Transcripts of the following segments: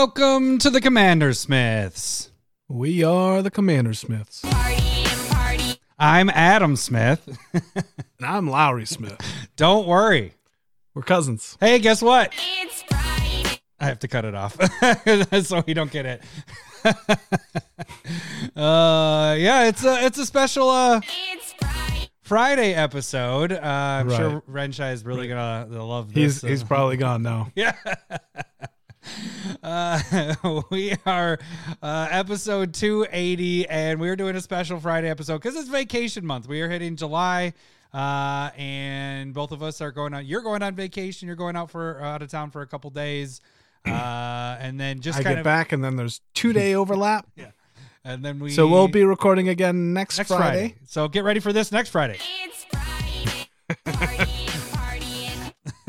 Welcome to the Commander Smiths. We are the Commander Smiths. I'm Adam Smith. And I'm Lowry Smith. Don't worry. We're cousins. Hey, guess what? I have to cut it off so we don't get it. uh, yeah, it's a it's a special uh Friday episode. Uh, I'm Right. sure Renshai is really gonna love this. He's he's Uh, probably gone now. Yeah. Uh, we are uh, episode 280, and we're doing a special Friday episode because it's vacation month. We are hitting July, uh, and both of us are going on. You're going on vacation. You're going out for out of town for a couple days, uh, and then just I kind get of back and then there's two day overlap. yeah, and then we So we'll be recording again next, next Friday. Friday. So get ready for this next Friday.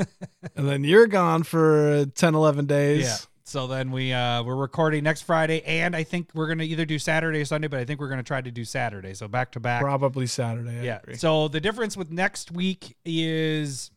And then you're gone for 10, 11 days. Yeah. So then we uh we're recording next Friday, and I think we're gonna either do Saturday or Sunday, but I think we're gonna try to do Saturday. So back to back. Probably Saturday. I yeah. agree. So the difference with next week is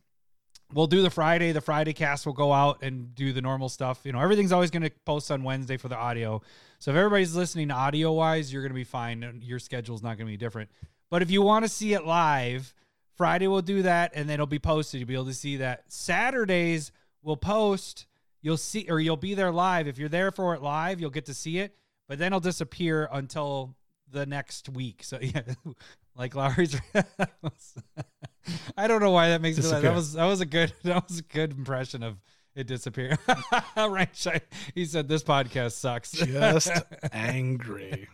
we'll do the Friday. The Friday cast will go out and do the normal stuff. You know, everything's always going to post on Wednesday for the audio. So if everybody's listening audio wise, you're going to be fine. Your schedule's not going to be different. But if you want to see it live, Friday we'll do that and then it'll be posted. You'll be able to see that. Saturdays we'll post. You'll see, or you'll be there live. If you're there for it live, you'll get to see it. But then it'll disappear until the next week. So yeah, like Lowry's. I don't know why that makes me laugh. That was that was a good that was a good impression of it disappearing. right, he said this podcast sucks. Just angry.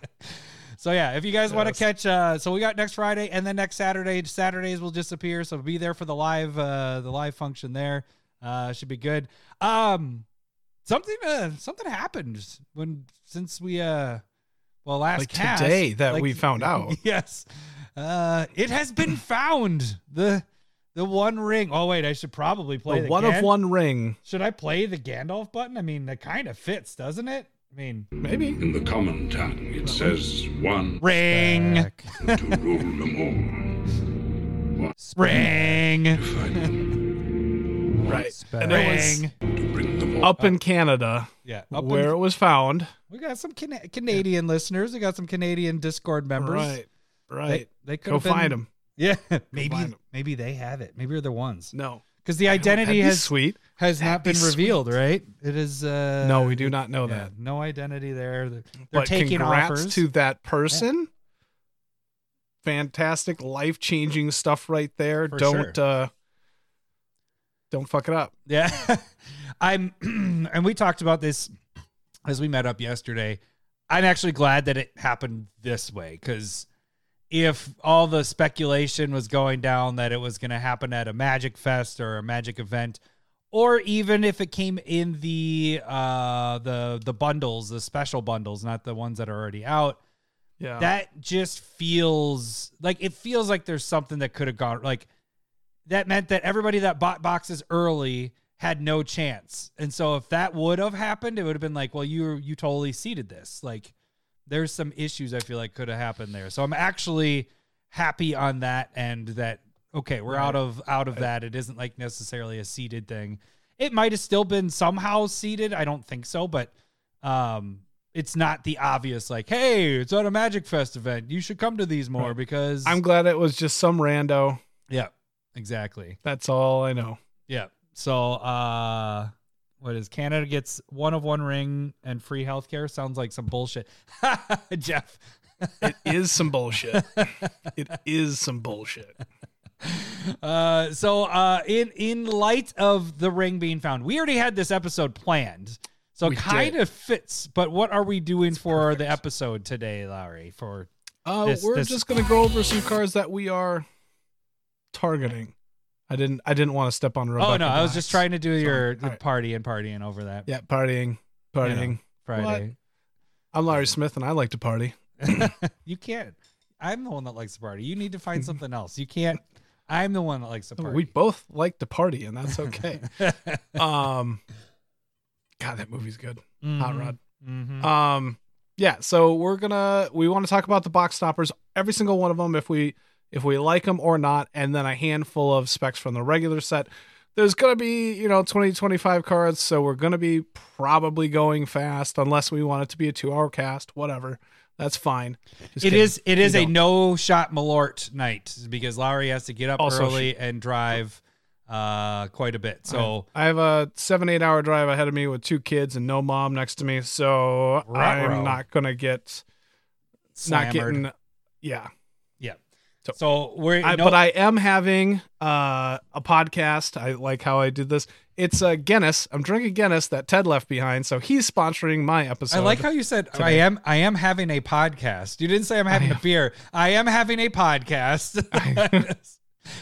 So yeah, if you guys want to catch, uh, so we got next Friday and then next Saturday. Saturdays will disappear, so be there for the live, uh, the live function there. Uh, should be good. Um, something, uh, something happened when since we, uh, well, last Like cast, today that we found out. Yes, uh, it has been found. The the one ring. Oh wait, I should probably play A the one Gan- of one ring. Should I play the Gandalf button? I mean, it kind of fits, doesn't it? I mean, Maybe. In the common tongue, it says one ring, to rule them all. One ring. to fight Right. And it was Ring. to bring them all up in Canada Yeah, up where in, it was found. we got some Cana- Canadian listeners. We got some Canadian Discord members. Right. Right. They, they could Go been, find them. Yeah, maybe find 'em. maybe they have it. Maybe they're the ones No. Because the identity has sweet. has not That'd been be revealed. Right? It is. uh No, we do not know yeah, that. No identity there. They're, they're but taking congrats offers. to that person. Fantastic, life changing stuff right there. For don't uh don't fuck it up. Yeah. I'm and we talked about this as we met up yesterday. I'm actually glad that it happened this way cuz if all the speculation was going down that it was going to happen at a Magic Fest or a Magic event or even if it came in the uh the the bundles, the special bundles, not the ones that are already out, Yeah. that just feels like it feels like there's something that could have gone like that meant that everybody that bought boxes early had no chance. And so if that would have happened, it would have been like, well, you you totally seeded this. Like there's some issues I feel like could have happened there. So I'm actually happy on that end that okay, we're out of out of that. It isn't like necessarily a seeded thing. It might have still been somehow seeded. I don't think so, but um it's not the obvious like, hey, it's at a Magic Fest event. You should come to these more Right. because I'm glad it was just some rando. yeah, exactly. That's all I know. Yeah. So, uh, what is Canada gets one of one ring and free healthcare? Sounds like some bullshit. Jeff. It is some bullshit. it is some bullshit. Uh, so, uh, in in light of the ring being found, we already had this episode planned, so We kind did. of fits. But what are we doing for the episode today, Lowry? For Uh, This- we're this- just gonna go over some cars that we are targeting. I didn't. I didn't want to step on Rebecca. oh no, I was just trying to do your right. party and partying over that Yeah, partying, partying. Friday. I'm Larry Smith, and I like to party. you can't. I'm the one that likes to party. You need to find something else. You can't. I'm the one that likes to party. We both like to party, and that's okay. um, God, that movie's good. Hot Rod. hmm Um, yeah. So we're gonna we want to talk about the box stoppers, every single one of them, if we if we like them or not, and then a handful of specs from the regular set. there's gonna be you know 20 25 cards, so we're gonna be probably going fast unless we want it to be a two hour cast. Whatever, that's fine. Just It kidding. is it is a no shot Malort night because Lowry has to get up Also early and drive uh quite a bit. So I have a seven eight hour drive ahead of me with two kids and no mom next to me, so Ruh-roh. I'm not gonna get not getting yeah. So- So, we're I, no- but I am having uh, a podcast. I like how I did this. It's uh, Guinness. I'm drinking Guinness that Ted left behind, so he's sponsoring my episode. I like how you said I am I am having a podcast. You didn't say I'm having a beer. I am having a podcast.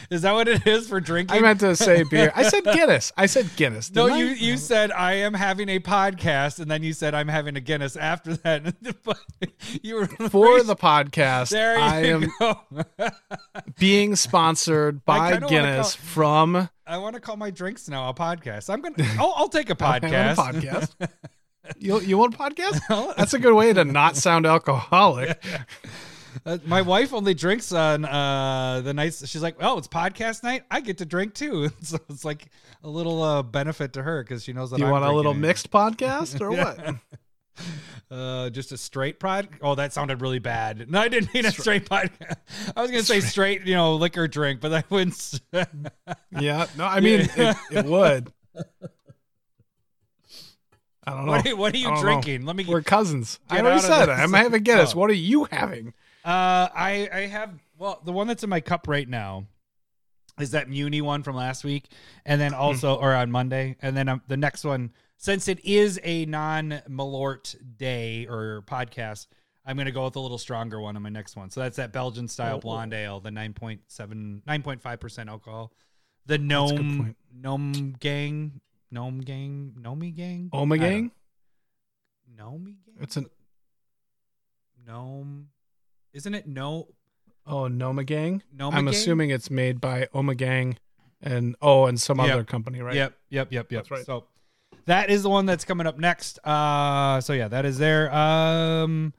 is that what it is for drinking? I meant to say beer. I said Guinness. I said Guinness. no, didn't I? you you said I am having a podcast, and then you said I'm having a Guinness after that. You were for the podcast. there. You I am go. being sponsored by Guinness call- from I want to call my drinks now a podcast. I'm gonna. I'll, I'll take a podcast. podcast. You you want a podcast? That's a good way to not sound alcoholic. Uh, my wife only drinks on uh, the nights. She's like, "Oh, it's podcast night. I get to drink too." so it's like a little uh, benefit to her because she knows that. Do you I'm want a little drinking it. mixed podcast or what? Uh, just a straight pod. Oh, that sounded really bad. No, I didn't mean a straight podcast. I was gonna say straight, you know, liquor drink, but I wouldn't. Yeah, no, I mean it, it would. I don't know. what, are, what are you don't know. drinking? Let me. We're cousins. I already said. I'm having Guinness. Oh. What are you having? Uh, I I have well the one that's in my cup right now is that Muni one from last week, and then also or on Monday, and then um, the next one since it is a non Malort day or podcast. I'm gonna go with a little stronger one on my next one. So that's that Belgian style Oh. blonde ale, the 9.7, 9.5 percent alcohol, the gnome gnome gang, gnome gang, gnome gang, Omegang? gnome gang, It's an gnome. Isn't it no oh Nomagang. gnome? I'm assuming it's made by Omegang and oh and some Yep. other company, right? Yep, yep, yep, yep. That's right. So that is the one that's coming up next. Uh so yeah, that is there. Um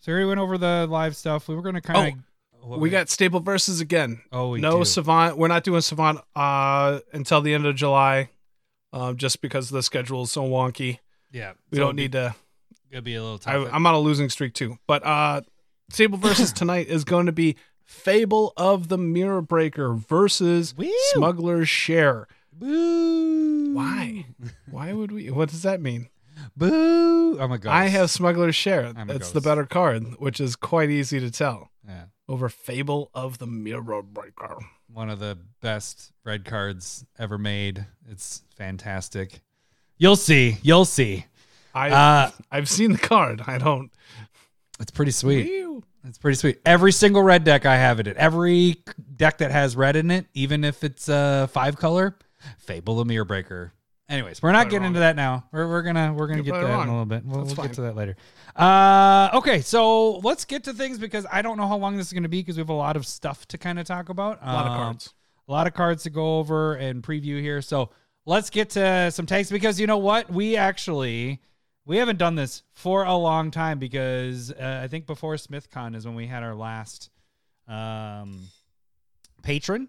so we went over the live stuff. We were gonna kind of We got Staple versus again. oh we no do. Savant. We're not doing Savant uh until the end of July. Um, just because the schedule is so wonky. yeah. We so don't need to it'll be a little I, tough. I'm on a losing streak too. But uh Sable versus tonight is going to be Fable of the Mirror Breaker versus Woo! Smuggler's Share. Boo. Why? Why would we? What does that mean? Boo. Oh my god. I have Smuggler's Share. I'm a It's the ghost. better card, which is quite easy to tell. yeah. Over Fable of the Mirror Breaker. One of the best red cards ever made. It's fantastic. You'll see. You'll see. I Uh I've seen the card. I don't. It's pretty sweet. It's pretty sweet. Every single red deck I have it in. Every deck that has red in it, even if it's a five color, Fable the Mirror Breaker. Anyways, we're not getting wrong. into that now. We're, we're gonna we're gonna You're get that in a little bit. We'll, we'll get to that later. Uh, okay, so let's get to things because I don't know how long this is gonna be because we have a lot of stuff to kind of talk about. A lot of Um, cards. a lot of cards to go over and preview here. So let's get to some takes because you know what? We actually we haven't done this for a long time because uh, I think before SmithCon is when we had our last um, patron,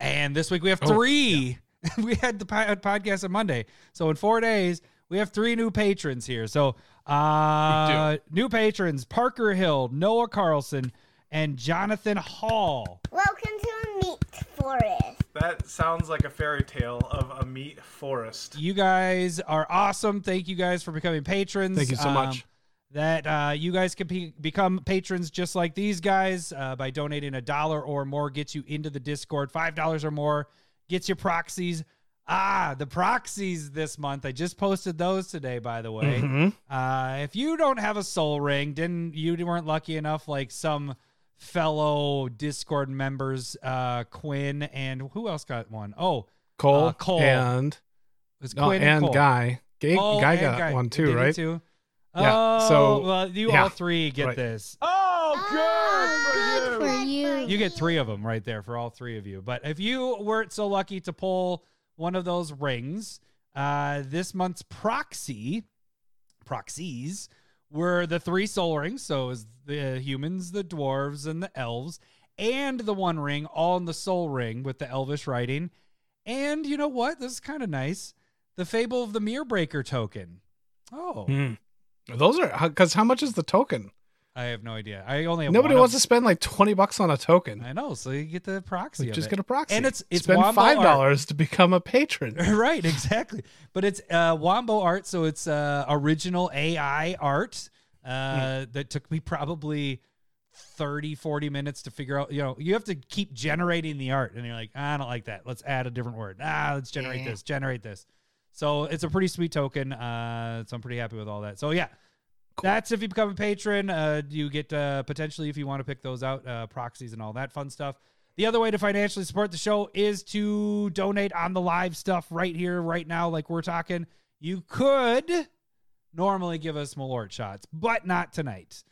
and this week we have Oh, three. we had the po- podcast on Monday, so in four days we have three new patrons here. So uh, new patrons: Parker Hill, Noah Carlson, and Jonathan Hall. Welcome to a meat forest. That sounds like a fairy tale of a meat forest. You guys are awesome. Thank you guys for becoming patrons. Thank you so Um, much. That uh, you guys can be, become patrons just like these guys uh, by donating a dollar or more gets you into the Discord. Five dollars or more gets you proxies. Ah, the proxies this month. I just posted those today, by the way. Mhm. Uh, if you don't have a Sol Ring, didn't you weren't lucky enough like some fellow Discord members, uh, Quinn and who else got one? Oh, Cole, Uh, Cole. and it was no, Quinn and Cole. Guy. Guy, Oh, Guy got Guy. one too, Did right? Too? Yeah, Oh, so- well, you yeah, all three get right. this. Oh, good for you. You get three of them right there for all three of you. But if you weren't so lucky to pull one of those rings, uh, this month's proxy proxies were the three Sol Rings. So was the humans, the dwarves, and the elves, and the one ring all in the Sol Ring with the elvish writing. And you know what? This is kind of nice. The Fable of the Mirror Breaker token. Oh, Hmm. Those are because how much is the token? I have no idea. I only have Nobody wants of- to spend like twenty bucks on a token. I know. So you get the proxy. Like, just get a proxy, And it's- it's spend Wombo five dollars to become a patron. right, exactly. But it's uh, Wombo art, so it's uh, original AI art uh, that took me probably 30, 40 minutes to figure out. You know, you have to keep generating the art, and you're like, I don't like that. Let's add a different word. Ah, let's generate this, generate this. So it's a pretty sweet token. Uh, so I'm pretty happy with all that. So yeah. That's if you become a patron. Uh, you get uh, potentially, if you want to pick those out, uh, proxies and all that fun stuff. The other way to financially support the show is to donate on the live stuff right here, right now, like we're talking. You could normally give us Malort shots, but not tonight.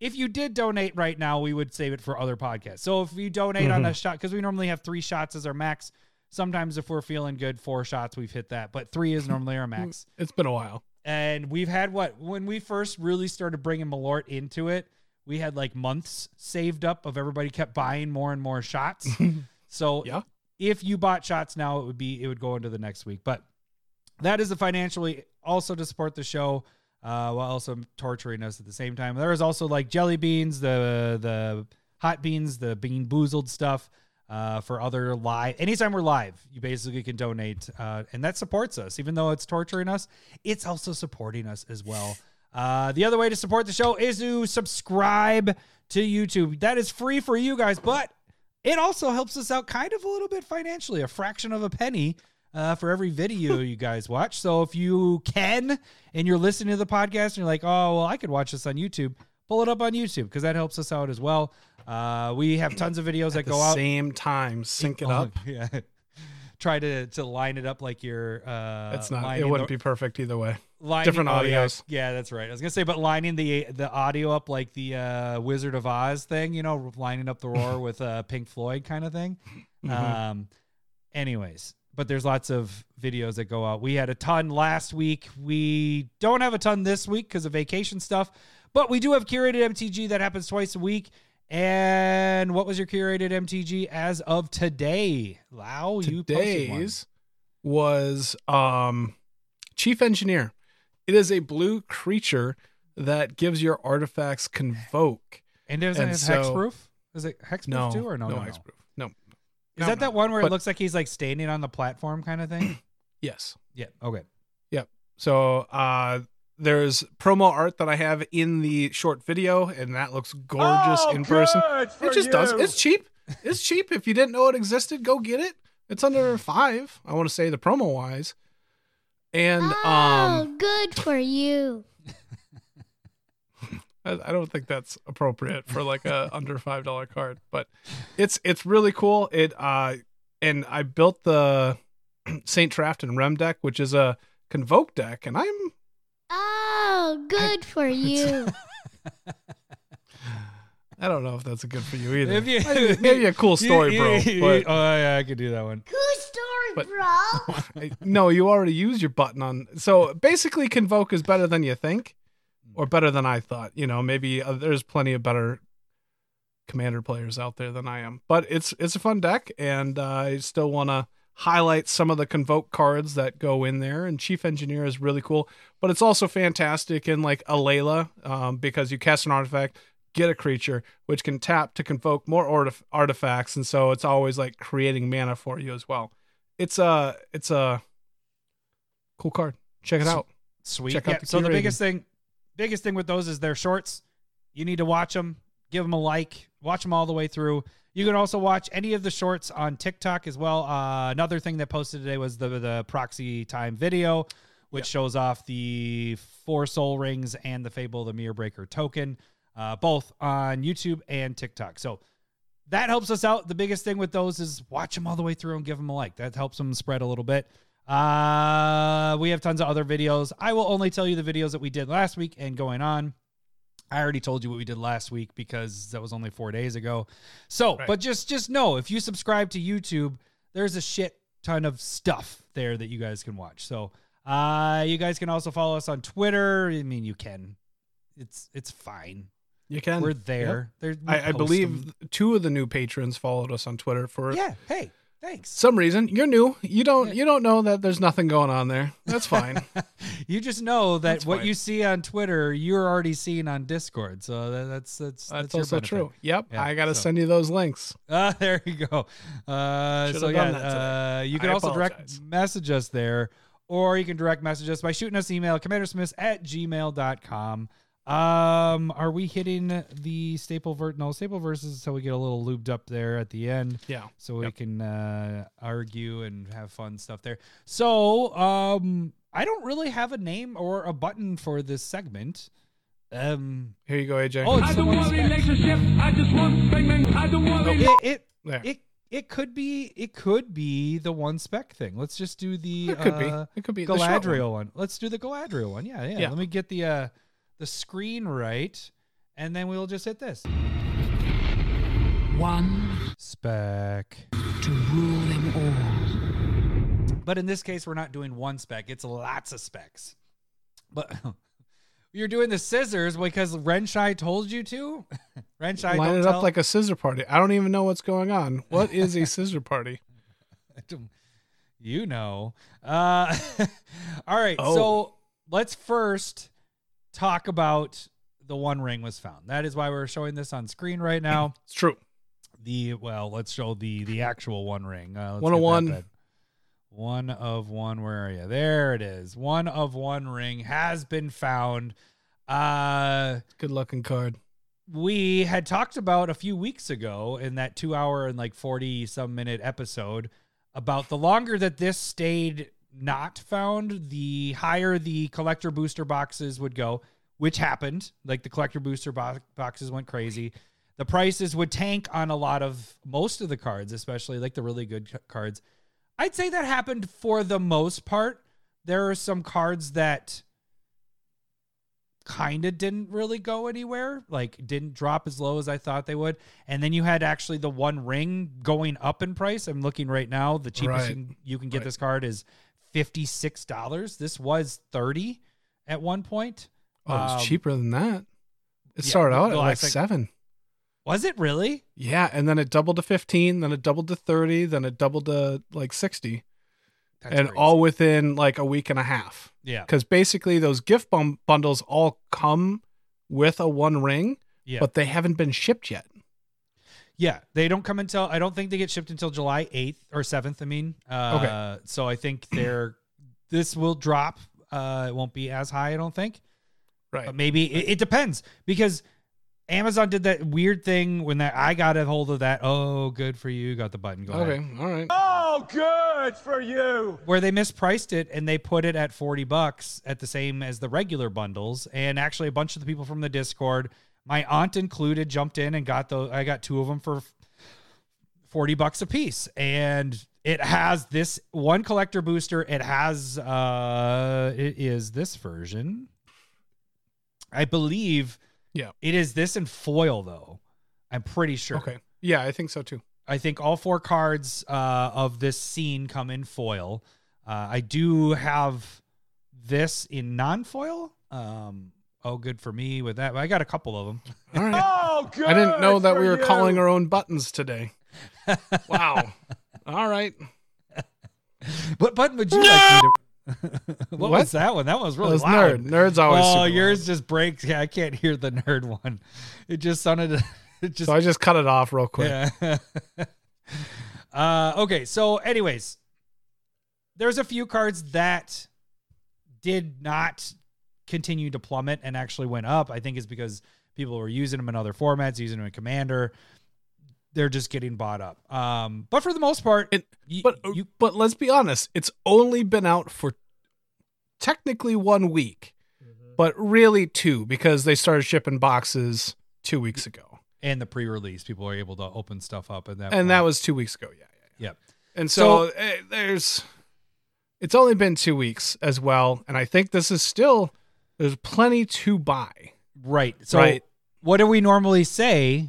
If you did donate right now, we would save it for other podcasts. So if you donate on a shot, because we normally have three shots as our max. Sometimes if we're feeling good, four shots, we've hit that, but three is normally our max. It's been a while. And we've had what when we first really started bringing Malort into it, we had like months saved up of everybody kept buying more and more shots. so Yeah. if you bought shots now, it would be it would go into the next week. But that is the financially also to support the show uh, while also torturing us at the same time. There is also like jelly beans, the the hot beans, the bean boozled stuff uh, for other live. Anytime we're live, you basically can donate, uh, and that supports us. Even though it's torturing us, it's also supporting us as well. Uh, the other way to support the show is to subscribe to YouTube. That is free for you guys, but it also helps us out kind of a little bit financially, a fraction of a penny uh, for every video you guys watch. So if you can and you're listening to the podcast and you're like, oh, well, I could watch this on YouTube, pull it up on YouTube because that helps us out as well. Uh, we have tons of videos that At the go out. same time, sync it Oh, up. Yeah. Try to, to line it up like you're. Uh, It's not. It wouldn't the- be perfect either way. lining, different oh, yeah, audios. Yeah, that's right. I was gonna say, but lining the the audio up like the uh, Wizard of Oz thing, you know, lining up the roar with uh, Pink Floyd kind of thing. Mm-hmm. Um, anyways, but there's lots of videos that go out. We had a ton last week. We don't have a ton this week because of vacation stuff, but we do have curated MTG that happens twice a week. And what was your curated MTG as of today? Lau, you. Today's was um Chief Engineer. It is a blue creature that gives your artifacts convoke. And does it have so- hexproof? Is it hexproof No, too, or no? no, no, no? hexproof. No. Is No, that that one where it looks like he's like standing on the platform kind of thing? Yes. yeah. Okay. Yep. So uh there's promo art that I have in the short video, and that looks gorgeous Oh, in person. It just does. It's cheap. It's cheap. If you didn't know it existed, go get it. It's under five. I want to say the promo wise. And oh, um good for you. I, I don't think that's appropriate for like a under five dollar card, but it's it's really cool. It uh and I built the Saint Traft and Rem deck, which is a convoke deck, and I'm Oh, good for you. I don't know if that's a good for you either. If you- maybe, maybe a cool story, You- bro. you- But oh yeah, I could do that one. Cool story, But- bro. No, you already used your button on. So basically, convoke is better than you think, or better than I thought. You know, maybe uh, there's plenty of better commander players out there than I am. But it's it's a fun deck, and uh, I still want to highlight some of the convoke cards that go in there. And Chief Engineer is really cool, but it's also fantastic in like a Alela um, because you cast an artifact. Get a creature which can tap to convoke more artif- artifacts, and so it's always like creating mana for you as well. It's a it's a cool card. Check it out. Sweet. Check out Yeah, the so the biggest thing, biggest thing with those is they're shorts. You need to watch them, give them a like, watch them all the way through. You can also watch any of the shorts on TikTok as well. Uh, another thing that posted today was the the proxy time video, which shows off the four Sol Rings and the Fable of the Mirror Breaker token, uh, both on YouTube and TikTok. So that helps us out. The biggest thing with those is watch them all the way through and give them a like. That helps them spread a little bit. Uh, we have tons of other videos. I will only tell you the videos that we did last week and going on. I already told you what we did last week because that was only four days ago. So, Right. but just just know if you subscribe to YouTube, there's a shit ton of stuff there that you guys can watch. So, uh, you guys can also follow us on Twitter. I mean, you can. It's it's fine. You can. We're Yep. there. There. we I, I believe them. two of the new patrons followed us on Twitter for Yeah. Hey. Thanks. Some reason you're new. You don't you don't know that there's nothing going on there. That's fine. You just know that That's what fine. you see on Twitter, you're already seeing on Discord. So that, that's that's That's, that's also true. Yep. Yeah, I got to so- send you those links. Ah, there you go. Uh, so yeah, uh, you can I also apologize. direct message us there, or you can direct message us by shooting us an email, commandersmiths at gmail.com. Um, are we hitting the staple verse? No, staple verses, so we get a little lubed up there at the end. Yeah. so we can uh, argue and have fun stuff there. So, um, I don't really have a name or a button for this segment. Um, Here you go, AJ. oh, it's I don't one want spec. relationship. I just want segment. I don't want it, it there. it it could be it could be the one spec thing. Let's just do the it could uh, be. It could be the one. Galadriel one. Let's do the Galadriel one. Yeah, yeah, Yeah. Let me get the uh the screen right, and then we'll just hit this One spec. to rule them all. But in this case, we're not doing one spec. It's lots of specs. But you're doing the scissors because Renshai told you to. Renshai Line it tell- up like a scissor party. I don't even know what's going on. What is a scissor party? you know. Uh, all right. Oh. So let's first talk about the One Ring was found. That is why we're showing this on screen right now. It's true. The well, let's show the the actual One Ring. Uh, let's get 101. One of one. Where are you? There it is. One of one ring has been found. Uh Good looking card. we had talked about a few weeks ago in that two hour and like 40 some minute episode about the longer that this stayed not found, the higher the collector booster boxes would go, which happened. Like the collector booster bo- boxes went crazy. The prices would tank on a lot of most of the cards, especially like the really good cards. I'd say that happened for the most part. There are some cards that kind of didn't really go anywhere, like didn't drop as low as I thought they would. And then you had actually the one ring going up in price. I'm looking right now. The cheapest Right. you can, you can get Right. this card is $56. This was 30 at one point. Oh, it was Um, cheaper than that. It yeah, started out at like last, seven. Was it really? Yeah, and then it doubled to fifteen, then it doubled to thirty, then it doubled to like sixty, That's and crazy. all within like a week and a half. yeah. Because basically, those gift bum- bundles all come with a one ring, Yeah. but they haven't been shipped yet. Yeah, they don't come until I don't think they get shipped until July eighth or seventh. I mean, uh, okay. So I think they're this will drop. Uh, it won't be as high. I don't think, Right. but maybe it, it depends because Amazon did that weird thing when that I got a hold of that. Oh, good for you. Got the button. Go okay. ahead. All right. Oh, good for you. Where they mispriced it and they put it at forty bucks at the same as the regular bundles. And actually, a bunch of the people from the Discord, my aunt included, jumped in and got those. I got two of them for 40 bucks a piece and it has this one collector booster it has uh it is this version i believe Yeah. it is this in foil though i'm pretty sure Okay. Yeah, I think so too. i think all four cards uh of this scene come in foil uh i do have this in non-foil um oh good for me with that i got a couple of them All right. Oh, good. I didn't know that we were you. calling our own buttons today. Wow. All right. what button would you like me to what, What? was that one that one was really That was loud nerd. Nerd's always. oh, super yours loud. just breaks. Yeah, I can't hear the nerd one. It just sounded. It just. So I just cut it off real quick. yeah. uh, okay. So, anyways, there's a few cards that did not continue to plummet and actually went up. I think is because people were using them in other formats, using them in Commander. They're just getting bought up. Um, but for the most part, It- you, But you but let's be honest, it's only been out for technically one week, Mm-hmm. but really two because they started shipping boxes two weeks ago, and the pre-release, people are able to open stuff up, and that and that was two weeks ago. Yeah, yeah. Yep. And so, eh, there's, it's only been two weeks as well, and I think this is still there's plenty to buy. Right. So Right. what do we normally say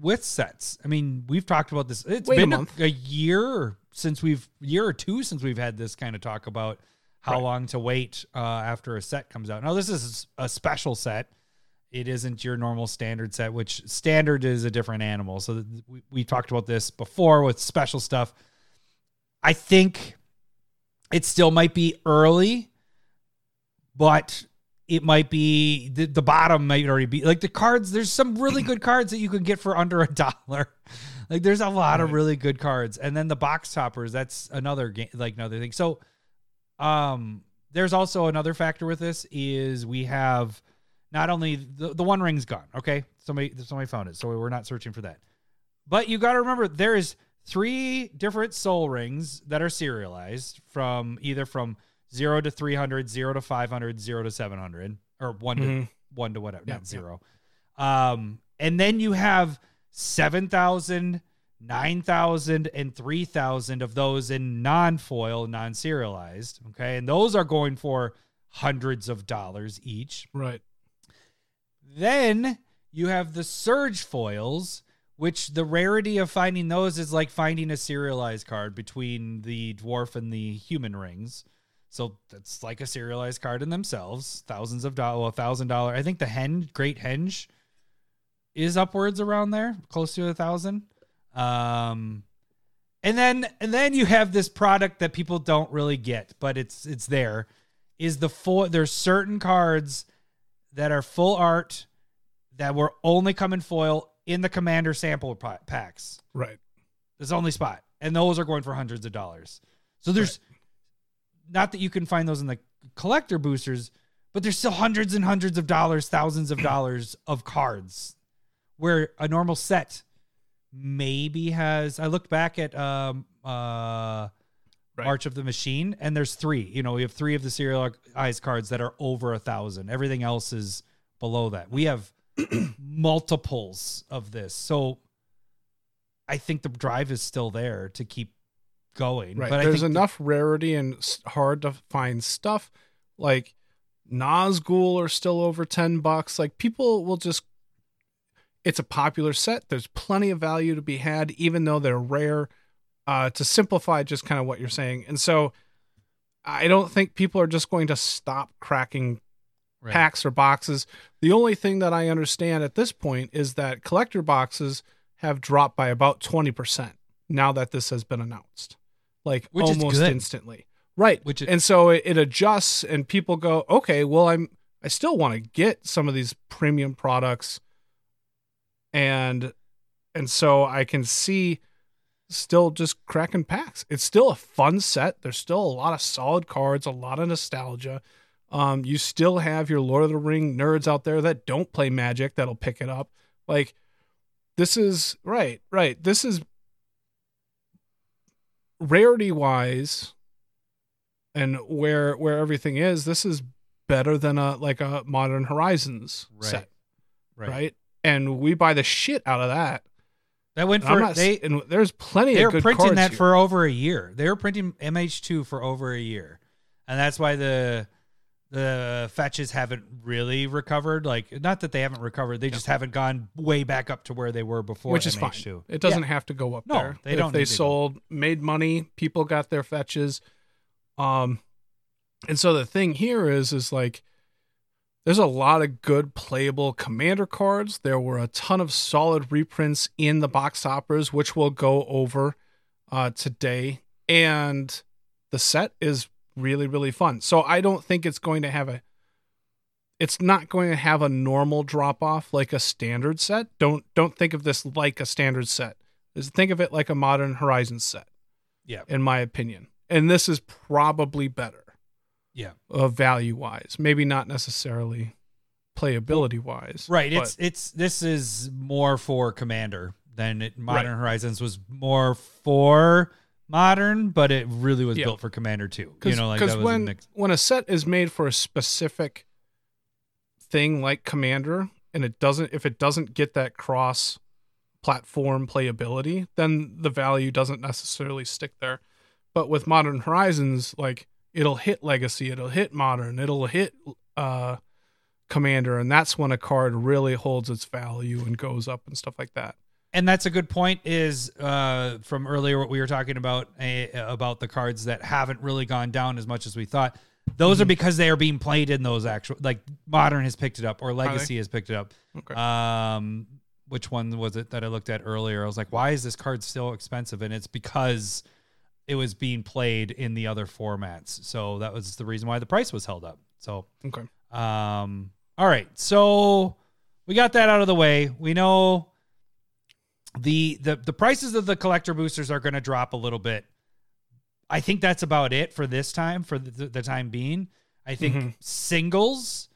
with sets? I mean, we've talked about this. It's Wait been a, a year since we've year or two since we've had this kind of talk about how Right. long to wait uh, after a set comes out. Now this is a special set. It isn't your normal standard set, which standard is a different animal. So we, we talked about this before with special stuff. I think it still might be early, but it might be the, the bottom might already be like the cards. There's some really good cards that you can get for under a dollar. Like there's a lot of really good cards, and then the box toppers. That's another game, like another thing. So, um, there's also another factor with this is we have not only the, the one ring's gone. Okay, somebody somebody found it, so we're not searching for that. But you got to remember there is three different Sol Rings that are serialized from either from zero to 300, zero to 500, zero to 700, or one to Mhm. one to whatever, not zero. Um, and then you have 7,000, 9,000, and 3,000 of those in non foil, non serialized. Okay. And those are going for hundreds of dollars each. Right. Then you have the surge foils, which the rarity of finding those is like finding a serialized card between the dwarf and the human rings. So that's like a serialized card in themselves. Thousands of dollars, well, a thousand dollar. I think the hen, Great Henge, is upwards around there, close to a thousand. Um, and then and then you have this product that people don't really get, but it's it's there. Is the full? There's certain cards that are full art that were only come in foil in the commander sample pa- packs. Right. There's only spot, and those are going for hundreds of dollars. So there's not that you can find those in the collector boosters, but there's still hundreds and hundreds of dollars, thousands of dollars of cards, where a normal set maybe has. I looked back at um uh. Right. March of the Machine, and there's three. You know, we have three of the serialized cards that are over a thousand. Everything else is below that. We have multiples of this, so I think the drive is still there to keep going. Right. But There's enough rarity and hard to find stuff. Like Nazgul are still over 10 bucks. Like people will just it's a popular set. There's plenty of value to be had, even though they're rare. Uh, to simplify just kind of what you're saying. And so I don't think people are just going to stop cracking Right. packs or boxes. The only thing that I understand at this point is that collector boxes have dropped by about 20% now that this has been announced. Like Which almost instantly. Right. Which is- and so it, it adjusts and people go, "Okay, well I'm I still want to get some of these premium products." And and so I can see still just cracking packs. It's still a fun set. There's still a lot of solid cards, a lot of nostalgia. Um, you still have your Lord of the Ring nerds out there that don't play Magic that'll pick it up. Like this is right, right. This is rarity wise and where where everything is. This is better than a like a Modern Horizons Right. set, right. right. And we buy the shit out of that. That went for not, they. and there's plenty They of were good printing that here. for over a year. They were printing MH2 for over a year, and that's why the the fetches haven't really recovered. Like, not that they haven't recovered, they just haven't gone way back up to where they were before. which is MH2. fine. It doesn't Yeah. have to go up No, there. they if don't they need to sold, made money, people got their fetches. Um, and so the thing here is, is like, there's a lot of good playable commander cards. There were a ton of solid reprints in the box toppers, which we'll go over uh, today. And the set is really, really fun. So I don't think it's going to have a it's not going to have a normal drop off like a standard set. Don't don't think of this like a standard set. Just think of it like a modern Horizon set, Yeah, in my opinion. And this is probably better yeah, uh, value wise. Maybe not necessarily playability wise. right. It's it's this is more for Commander than it, Modern Horizons was more for Modern, but it really was Yeah. built for Commander too. You know, like that was a when mix. when a set is made for a specific thing like commander and it doesn't if it doesn't get that cross platform playability then the value doesn't necessarily stick there but with modern horizons like it'll hit legacy it'll hit modern it'll hit uh commander and that's when a card really holds its value and goes up and stuff like that and that's a good point is uh, from earlier what we were talking about uh, about the cards that haven't really gone down as much as we thought those are Mm-hmm. because they are being played in those actual like modern has picked it up or legacy has picked it up okay um which one was it that i looked at earlier i was like why is this card still expensive and it's because it was being played in the other formats. So that was the reason why the price was held up. So Okay. um, all right, so we got that out of the way. We know the the the prices of the collector boosters are going to drop a little bit. I think that's about it for this time for the, the time being. I think Mhm. singles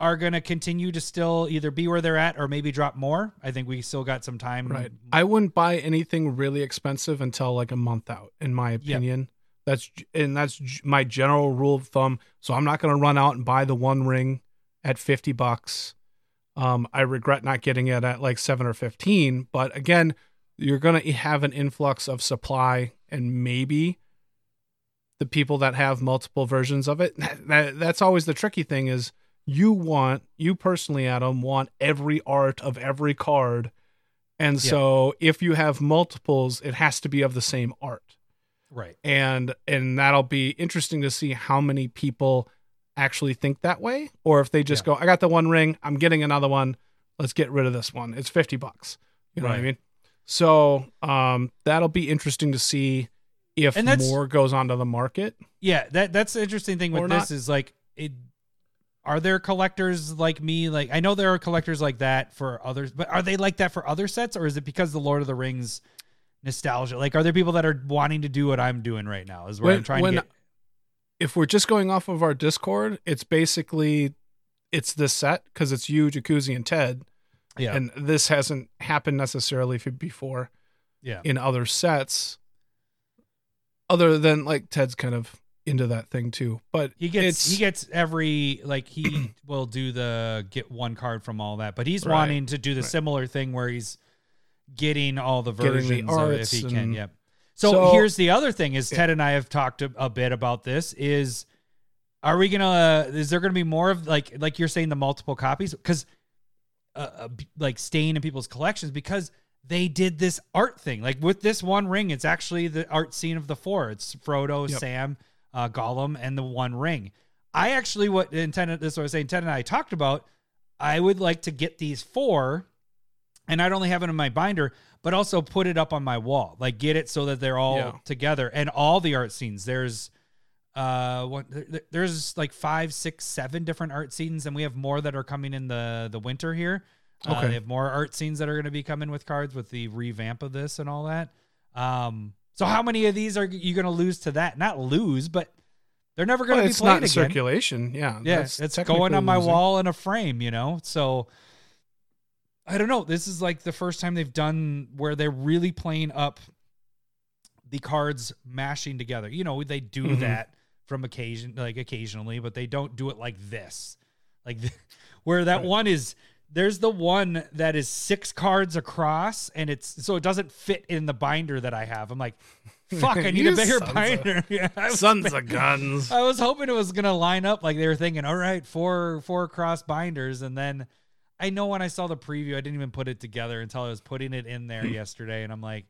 are going to continue to still either be where they're at or maybe drop more. I think we still got some time. Right. I wouldn't buy anything really expensive until like a month out, in my opinion. That's and that's my general rule of thumb. So I'm not going to run out and buy the one ring at 50 bucks. Um, I regret not getting it at like seven or 15, but again, you're going to have an influx of supply and maybe the people that have multiple versions of it. That, that's always the tricky thing is you want, you personally, Adam, want every art of every card. And Yeah. so if you have multiples, it has to be of the same art Right. and and that'll be interesting to see how many people actually think that way or if they just Yeah. go i got the one ring i'm getting another one let's get rid of this one it's 50 bucks you know what i mean so um that'll be interesting to see if more goes onto the market Yeah, that that's the interesting thing with this is like it are there collectors like me like I know there are collectors like that for others, but are they like that for other sets or is it because the Lord of the Rings nostalgia? Like are there people that are wanting to do what I'm doing right now? Is where When- I'm trying when- to get if we're just going off of our discord it's basically it's this set because it's you jacuzzi and ted Yeah. and this hasn't happened necessarily before yeah. in other sets other than like ted's kind of into that thing too but He gets he gets every like he will do the get one card from all that, but he's Right. wanting to do the Right. similar thing where he's getting all the Getting the versions of it if he can. Yep. So, So- here's the other thing: is Ted and I have talked a, a bit about this. Is are we gonna? Is there gonna be more of like like you're saying the multiple copies because uh, uh, like staying in people's collections because they did this art thing. Like with this one ring, it's actually the art scene of the four. It's Frodo, Yep. Sam, uh, Gollum, and the One Ring. I actually what intended this. What I was saying, Ted and I talked about. I would like to get these four, and I'd only have it in my binder, but also put it up on my wall. Like get it so that they're all Yeah. together and all the art scenes. There's uh what there's like five six seven different art scenes and we have more that are coming in the the winter here uh, Okay. they have more art scenes that are going to be coming with cards with the revamp of this and all that um so how many of these are you going to lose to that not lose but they're never going well, to be it's played not in again circulation yeah yeah it's going on my losing. wall in a frame you know so i don't know. This is like the first time they've done where they're really playing up the cards mashing together. You know they do Mhm. that from occasion like occasionally but they don't do it like this. Like th- where that Right. one is there's the one that is six cards across and it's so it doesn't fit in the binder that i have. I'm like fuck i need a bigger sons of- binder. Yeah, I was sons of guns. I was hoping it was gonna line up like they were thinking, all right, four four cross binders, and then I know when I saw the preview, I didn't even put it together until I was putting it in there yesterday, and I'm like,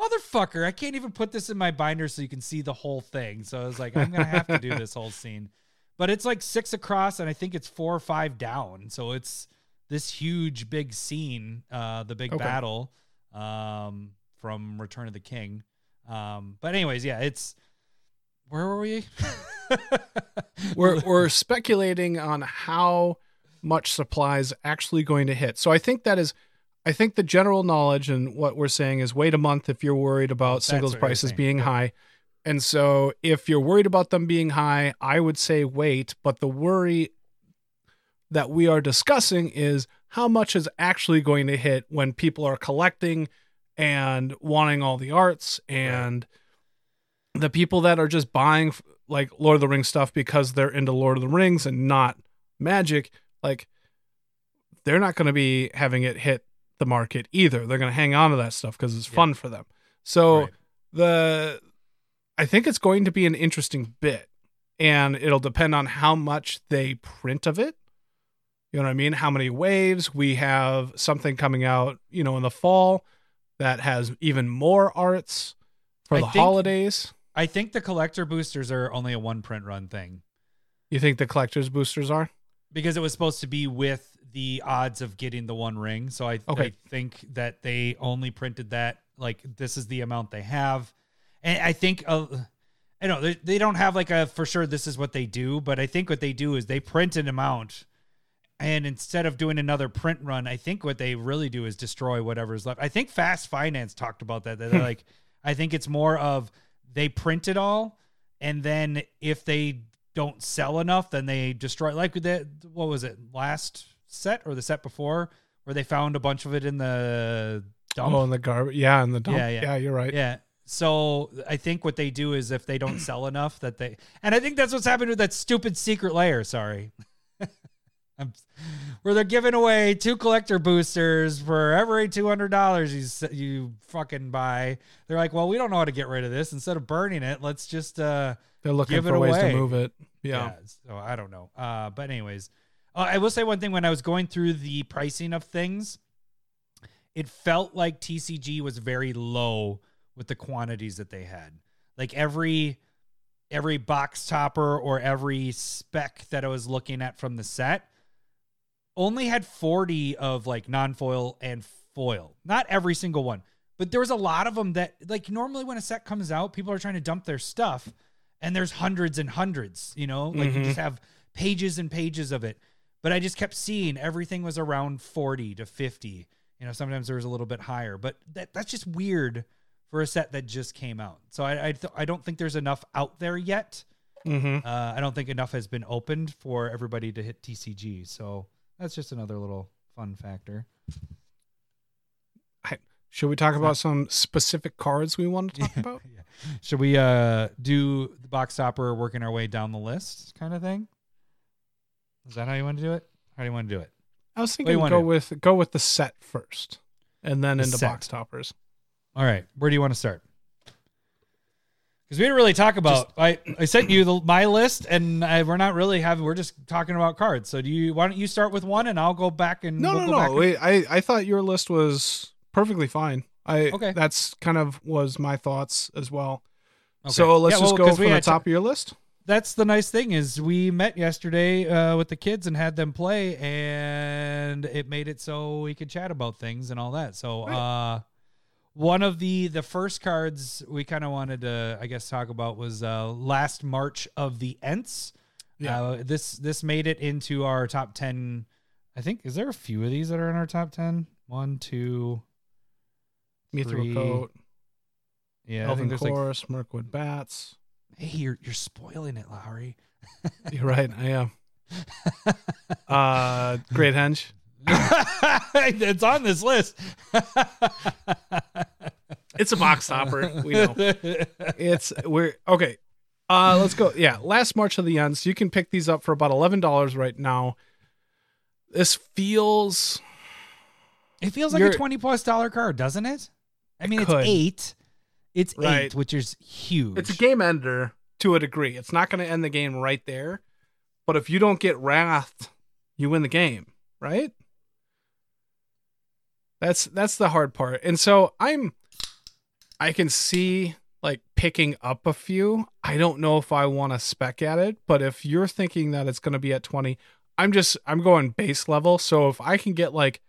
motherfucker, I can't even put this in my binder so you can see the whole thing. So I was like, I'm gonna have to do this whole scene, but it's like six across, and I think it's four or five down, so it's this huge big scene, uh, the big Okay. battle, um, from Return of the King. Um, but anyways, yeah, it's where were we? we're we're speculating on how much supply is actually going to hit. So I think that is I think the general knowledge and what we're saying is wait a month if you're worried about That's singles prices being yeah. high. And so if you're worried about them being high, I would say wait, but the worry that we are discussing is how much is actually going to hit when people are collecting and wanting all the arts and the people that are just buying like Lord of the Rings stuff because they're into Lord of the Rings and not magic, like they're not going to be having it hit the market either. They're going to hang on to that stuff because it's Yeah. fun for them. So Right. the I think it's going to be an interesting bit and it'll depend on how much they print of it. You know what I mean? How many waves? We have something coming out, you know, in the fall that has even more arts for I the think- holidays. I think the collector boosters are only a one print run thing You think the collector's boosters are? Because it was supposed to be with the odds of getting the one ring. So I, Okay. I think that they only printed that like this is the amount they have. And I think uh, I know they, they don't have like a for sure this is what they do, but I think what they do is they print an amount and instead of doing another print run, I think what they really do is destroy whatever's left. I think Fast Finance talked about that. that they're like, I think it's more of they print it all, and then if they don't sell enough, then they destroy. Like the what was it last set or the set before, where they found a bunch of it in the dump. Oh, in the garbage. Yeah, in the dump. Yeah, Yeah, yeah. you're right. Yeah. So I think what they do is if they don't sell enough that they and I think that's what's happened with that stupid secret layer, sorry. Where they're giving away two collector boosters for every two hundred dollars you you fucking buy. They're like, well, we don't know how to get rid of this. Instead of burning it, let's just uh They're looking Give it for ways away. to move it. Yeah. so I don't know. Uh, but anyways, uh, I will say one thing. When I was going through the pricing of things, it felt like TCG was very low with the quantities that they had. Like every every box topper or every spec that I was looking at from the set only had 40 of like non-foil and foil. Not every single one, but there was a lot of them that like normally when a set comes out, people are trying to dump their stuff and there's hundreds and hundreds, you know? Like you Mhm. just have pages and pages of it. But I just kept seeing everything was around 40 to 50. You know, sometimes there was a little bit higher, but that that's just weird for a set that just came out. So I I, th- I don't think there's enough out there yet. Mm-hmm. Uh, I don't think enough has been opened for everybody to hit TCG. So that's just another little fun factor. Should we talk It's about not- some specific cards we want to talk about? Should we uh do the box topper working our way down the list kind of thing? Is that how you want to do it? How do you want to do it? I was thinking go with go with the set first, and then The into set. box toppers. All right, where do you want to start? Because we didn't really talk about. I I sent you the, my list, and I, we're not really having. We're just talking about cards. So do you? Why don't you start with one, and I'll go back and No, we'll no, no. Wait, I I thought your list was perfectly fine. I Okay. That's kind of was my thoughts as well. Okay. So let's Yeah, just well, go from the had to- top of your list. that's the nice thing is we met yesterday uh, with the kids and had them play and it made it so we could chat about things and all that so uh, one of the the first cards we kind of wanted to i guess talk about was uh, last march of the ents Yeah. uh, this this made it into our top 10 i think is there a few of these that are in our top 10 one two Mithril coat, yeah i Elven think there's like chorus, Mirkwood bats. hey you're, you're spoiling it lowry You're right. I am. Uh, Great Henge. it's on this list. It's a box topper. We know. It's we're okay. Uh, let's go. Yeah, last March of the Ents. You can pick these up for about eleven dollars right now. This feels It feels like a twenty plus dollar card, doesn't it? I mean, could. it's eight. It's Right. eight, which is huge. it's a game ender to a degree. It's not going to end the game right there, but if you don't get wrathed, you win the game, right? That's that's the hard part. And so I'm I can see like picking up a few. I don't know if I want to spec at it, but if you're thinking that it's going to be at 20, I'm just I'm going base level. So if I can get like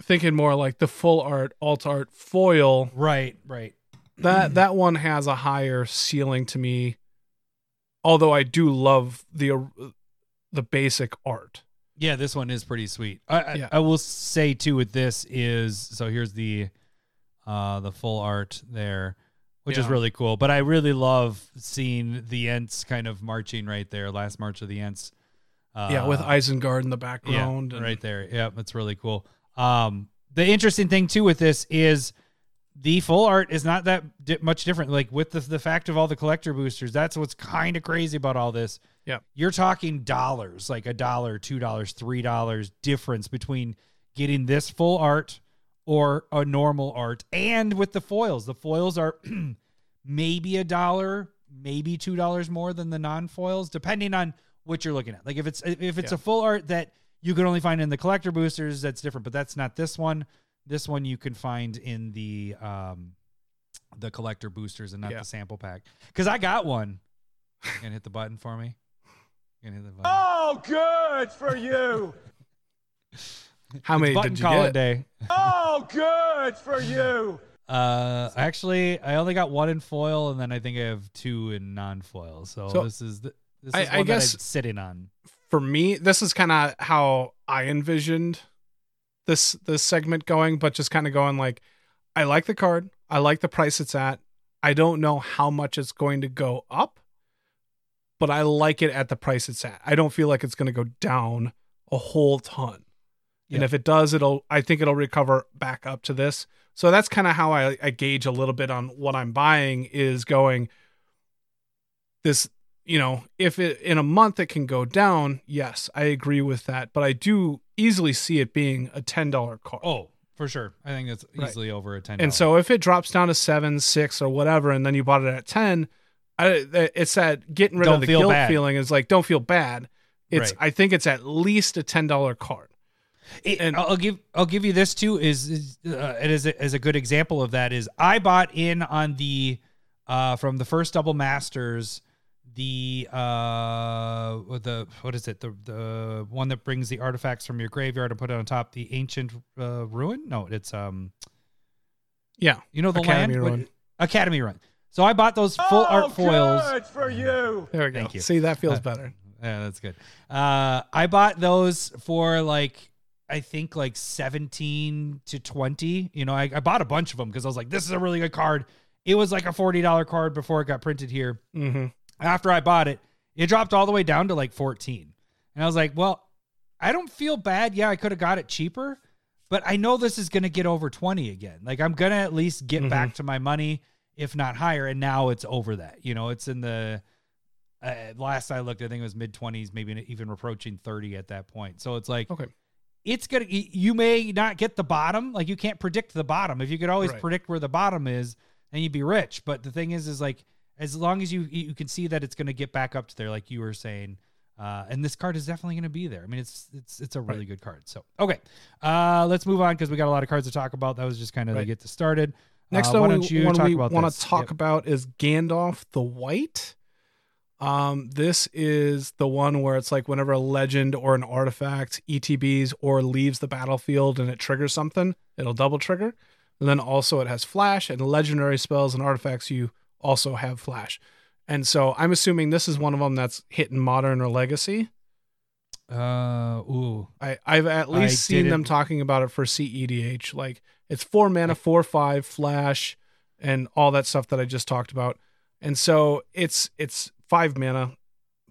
thinking more like the full art, alt art foil, Right, right. that that one has a higher ceiling to me. Although I do love the uh, the basic art. Yeah, this one is pretty sweet. I, I, Yeah. I will say too with this is so here's the uh the full art there, which is really cool. But I really love seeing the Ents kind of marching right there, last march of the Ents. Uh, yeah, with Isengard in the yeah, background. and- right there. Yeah, that's really cool. Um, the interesting thing too with this is the full art is not that di- much different. Like with the the fact of all the collector boosters, that's what's kind of crazy about all this. Yeah. you're talking dollars, like a dollar, two dollars, three dollars difference between getting this full art or a normal art, and with the foils. The foils are maybe a dollar, maybe two dollars more than the non foils, depending on what you're looking at. Like if it's if it's Yeah. a full art that you can only find in the collector boosters, that's different. But that's not this one. This one you can find in the um the collector boosters and not Yeah. the sample pack. Because I got one. You gonna hit the button for me? You gonna hit the button? Oh, good for you. How many button did you calling get? day. Oh, good for you. Uh, actually, I only got one in foil, and then I think I have two in non-foil. So, So, this is the, this I- is I one guess- that I'm sitting on. For me, this is kind of how I envisioned this this segment going, but just kind of going like, I like the card, I like the price it's at. I don't know how much it's going to go up, but I like it at the price it's at. I don't feel like it's going to go down a whole ton. And if it does, it'll I think it'll recover back up to this. So that's kind of how I, I gauge a little bit on what I'm buying is going this, you know, if it in a month it can go down, yes, I agree with that. But I do easily see it being a ten dollar card. Oh, for sure. I think that's Right. easily over a ten. And so if it drops down to seven, six, or whatever, and then you bought it at ten, I, it's that getting rid Don't of the guilt bad. feeling is like don't feel bad. It's Right. I think it's at least a ten dollar card. It- And- I'll give I'll give you this too is, is uh, it is a, as a good example of that is I bought in on the uh from the first double masters the uh the what is it the the one that brings the artifacts from your graveyard and put it on top the ancient uh ruin no it's um Yeah, you know the Academy land Ruin. academy run so I bought those full art Oh, foils Good for you. there we go. Thank you. See that feels Uh, better. Yeah, that's good. Uh, I bought those for like I think like seventeen to twenty. You know, I, I bought a bunch of them because I was like, this is a really good card. It was like a forty dollar card before it got printed here. hmm After I bought it, it dropped all the way down to like fourteen, and I was like, well, I don't feel bad. Yeah, I could have got it cheaper, but I know this is going to get over twenty again. Like I'm gonna at least get Mhm. back to my money, if not higher. And now it's over that. You know, it's in the uh, last I looked, I think it was mid 20s, maybe even approaching 30 at that point. So it's like, Okay. it's gonna. You may not get the bottom, like you can't predict the bottom. If you could always Right. predict where the bottom is, then you'd be rich. But the thing is, is like as long as you you can see that it's gonna get back up to there, like you were saying. Uh, and this card is definitely going to be there. I mean, it's it's it's a really Right. good card. So okay, uh, let's move on because we got a lot of cards to talk about. That was just kind of to get this started. Next uh, one, don't we, you one talk we want to talk Yep. about is Gandalf the White. Um, this is the one where it's like whenever a legend or an artifact ETBs or leaves the battlefield and it triggers something, it'll double trigger. And then also it has flash and legendary spells and artifacts you also have flash. And so I'm assuming this is one of them that's hitting modern or legacy. Uh, ooh, I, I've at I least seen them talking about it for CEDH. Like it's four mana, four five flash, and all that stuff that I just talked about. And so it's it's five mana,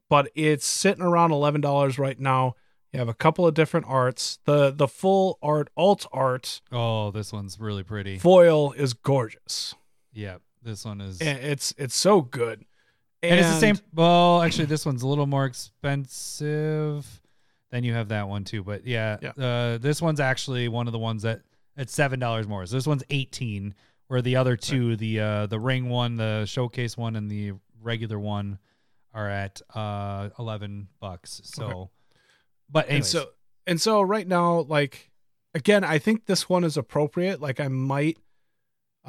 but it's sitting around eleven dollars right now. You have a couple of different arts. The the full art alt art oh, this one's really pretty. foil is gorgeous. Yeah, this one is. And it's it's so good. and, it's the same. Well, actually, this one's a little more expensive. Then you have that one too, but yeah, Yeah. Uh, this one's actually one of the ones that it's seven dollars more. So this one's eighteen, where the other two, the uh, the ring one, the showcase one, and the regular one, are at uh eleven bucks. So, Okay. but and so and so right now like again i think this one is appropriate like i might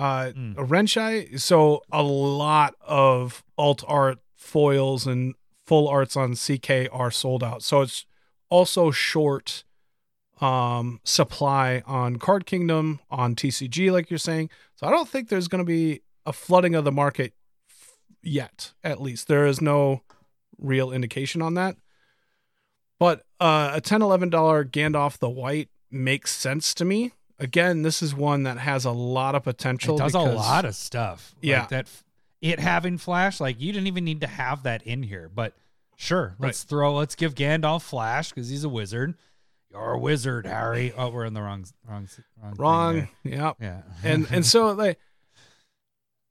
uh Mm. a renshai so a lot of alt art foils and full arts on ck are sold out. So it's also short um supply on card kingdom on tcg like you're saying. So i don't think there's going to be a flooding of the market f- yet at least. There is no real indication on that. But uh, a 10 11 dollar Gandalf the White makes sense to me. Again, this is one that has a lot of potential. it does a lot of stuff. Like Yeah. that. It having flash, like you didn't even need to have that in here, but sure, let's throw, let's give Gandalf flash because he's a wizard. You're a wizard, Harry. Oh, we're in the wrong, wrong, wrong. wrong. Yeah. Yeah, And and so like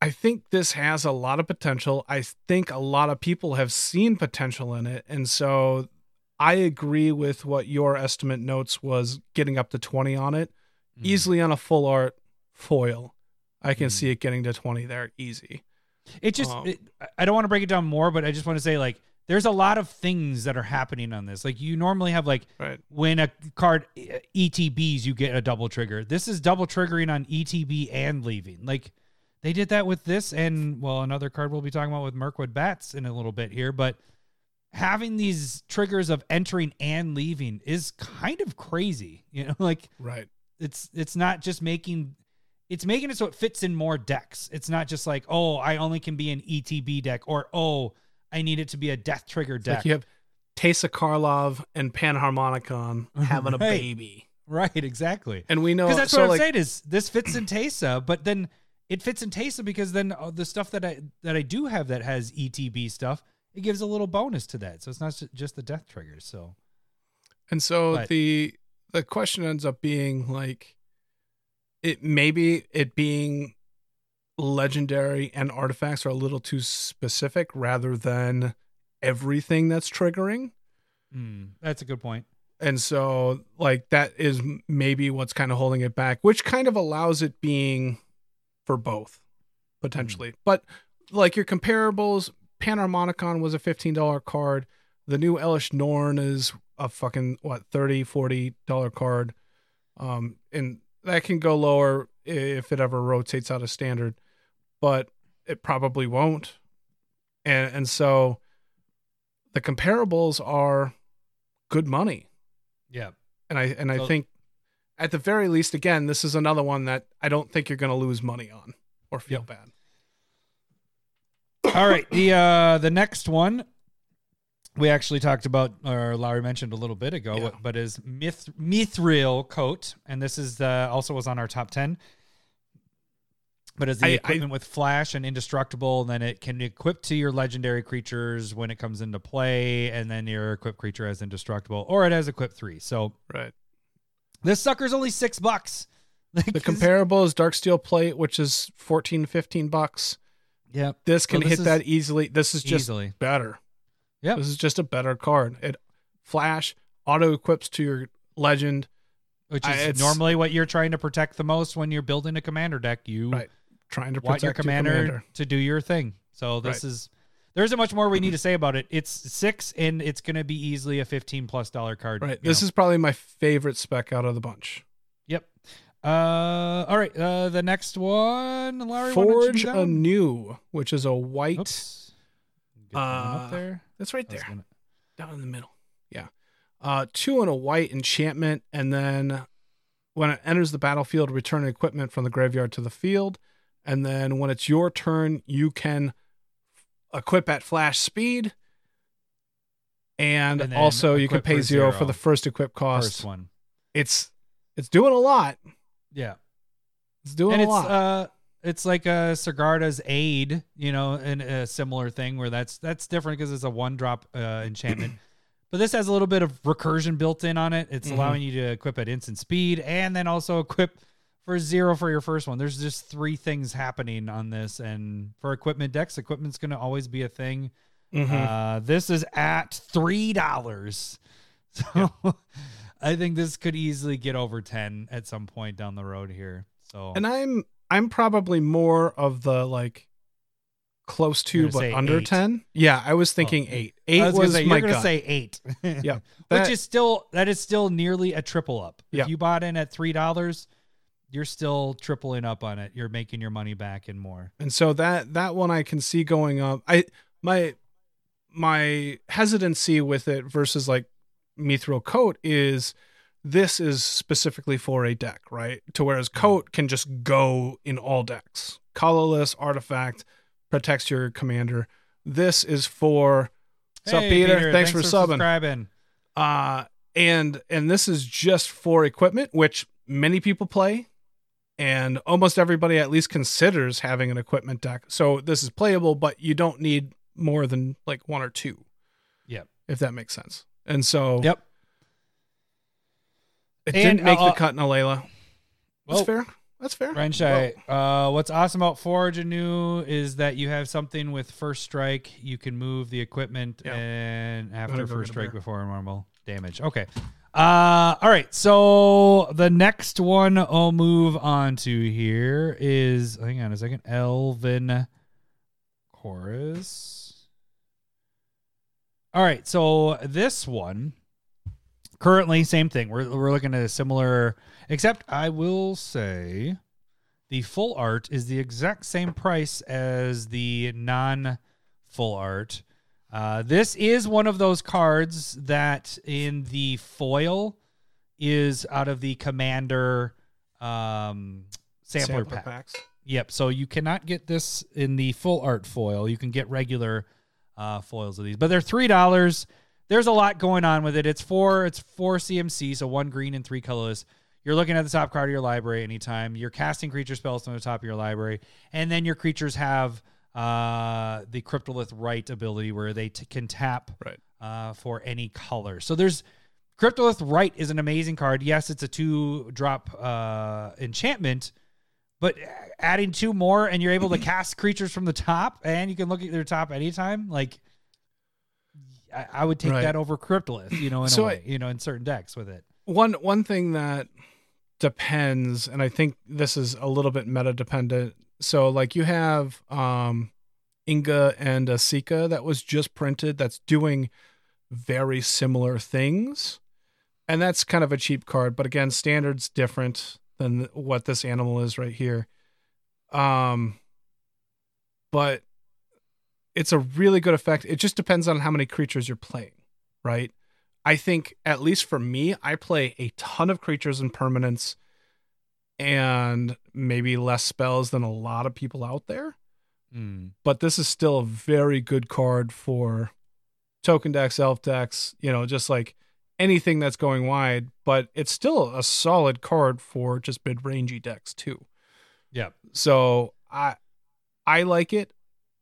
I think this has a lot of potential. I think a lot of people have seen potential in it. And so I agree with what your estimate notes was getting up to 20 on it. Mm. Easily on a full art foil. I can Mm. see it getting to 20 there easy. It just, Um, it, I don't want to break it down more, but I just want to say like, there's a lot of things that are happening on this. Like you normally have like Right. when a card ETBs, you get a double trigger. This is double triggering on ETB and leaving. Like they did that with this, and well, another card we'll be talking about with Mirkwood Bats in a little bit here. But having these triggers of entering and leaving is kind of crazy. You know, like Right. It's it's not just making it's making it so it fits in more decks. It's not just like, oh, I only can be an ETB deck, or oh, I need it to be a death trigger deck. like you have Teysa Karlov and Panharmonicon having a baby. right, exactly. And we know Because that's so what I'm like saying is this fits in Teysa, but then it fits in Teysa because then uh, the stuff that I that I do have that has ETB stuff, it gives a little bonus to that. So it's not ju- just the death triggers. So And so But- the the question ends up being like it maybe it being legendary and artifacts are a little too specific rather than everything that's triggering. mm, that's a good point. And so like that is maybe what's kind of holding it back, which kind of allows it being for both potentially. But like your comparables, Panharmonicon was a $15 card. The new Elesh Norn is a fucking what 30 40 dollar card. Um and that can go lower if it ever rotates out of standard, but it probably won't. And and so the comparables are good money Yeah. and I and I So- think at the very least, again, this is another one that I don't think you're going to lose money on or feel bad. All right. The uh the next one we actually talked about or Larry mentioned a little bit ago, Yeah. but is Myth Mithril coat, and this is uh, also was on our top ten. But as the I- I- equipment with flash and indestructible, then it can equip to your legendary creatures when it comes into play, and then your equipped creature has indestructible, or it has equip three. So Right. this sucker's only six bucks. Like, The comparable is Darksteel Plate, which is 14, 15 bucks. Yep. This can this hit is that easily. This is just easily. better. Yep. This is just a better card. It flash auto equips to your legend. Which is it's- normally what you're trying to protect the most when you're building a commander deck. You Right. Trying to want protect your commander, commander. to do your thing. So this Right. is there isn't much more we need to say about it. It's six and it's going to be easily a fifteen plus dollar card. Right. This know. is probably my favorite spec out of the bunch. yep. Uh, all right. Uh, the next one, Larry. why don't you Forge do that one? Anew, which is a white. Oops. Get that one Uh, up there. That's right there. gonna- down in the middle. Yeah. Uh, two and a white enchantment, and then when it enters the battlefield, return equipment from the graveyard to the field. And then when it's your turn, you can equip at flash speed. And, And also you can pay for zero, zero. for the first equip cost. First one. It's it's doing a lot. Yeah. It's doing and a it's lot. uh it's like a Sigarda's aid, you know, and a similar thing where that's that's different because it's a one drop uh, enchantment. but this has a little bit of recursion built in on it. It's Mhm. allowing you to equip at instant speed and then also equip for zero for your first one. There's just three things happening on this, and for equipment decks, equipment's going to always be a thing. Mhm. Uh, this is at three dollars, so I think this could easily get over ten at some point down the road here. So and I'm I'm probably more of the like close to but under eight. 10. Yeah, I was oh. thinking Oh. 8. 8 I was, was, say, my you're gonna say eight. Yeah, which is still that is still nearly a triple up. Yeah. If you bought in at three dollars, you're still tripling up on it. You're making your money back and more. and so that that one I can see going up. I my my hesitancy with it versus like Mithril Coat is this is specifically for a deck, right? To whereas Mm-hmm. Coat can just go in all decks. Colorless artifact protects your commander. This is for Hey, Peter? Thanks for subbing. subscribing. uh and and this is just for equipment which many people play and almost everybody at least considers having an equipment deck so this is playable but you don't need more than like one or two Yep. if that makes sense and so Yep. It And, didn't make uh, the cut in Alela. that's Well, fair that's fair Ryan Shai, uh, what's awesome about Forge Anew is that you have something with first strike. You can move the equipment Yeah. and after first strike before normal damage. Okay. Uh, all right. So the next one I'll move on to here is hang on a second. Elven Chorus. All right. So this one currently same thing. We're we're looking at a similar except I will say the full art is the exact same price as the non full art. Uh, this is one of those cards that in the foil is out of the commander um, sampler, Sampler pack. packs. Yep. So you cannot get this in the full art foil. You can get regular uh, foils of these, but they're three dollars. There's a lot going on with it. It's four. It's four CMC, so one green and three colorless. You're looking at the top card of your library anytime. You're casting creature spells from the top of your library, and then your creatures have uh, the Cryptolith Rite ability where they t- can tap Right. uh, for any color. So there's Cryptolith Rite is an amazing card. Yes, it's a two drop uh, enchantment, but adding two more and you're able to cast creatures from the top and you can look at their top anytime. Like, I, I would take Right. that over Cryptolith, you know, in So a I- way, you know, in certain decks with it. One one thing that depends, and I think this is a little bit meta dependent. So like you have um Inga and Esika that was just printed that's doing very similar things. And that's kind of a cheap card, but again, standard's different than what this animal is right here. Um but it's a really good effect. It just depends on how many creatures you're playing, right? I think at least for me, I play a ton of creatures and permanents and maybe less spells than a lot of people out there. Mm. But this is still a very good card for token decks, elf decks, you know, just like anything that's going wide. But it's still a solid card for just mid rangey decks too. Yeah. So I I like it.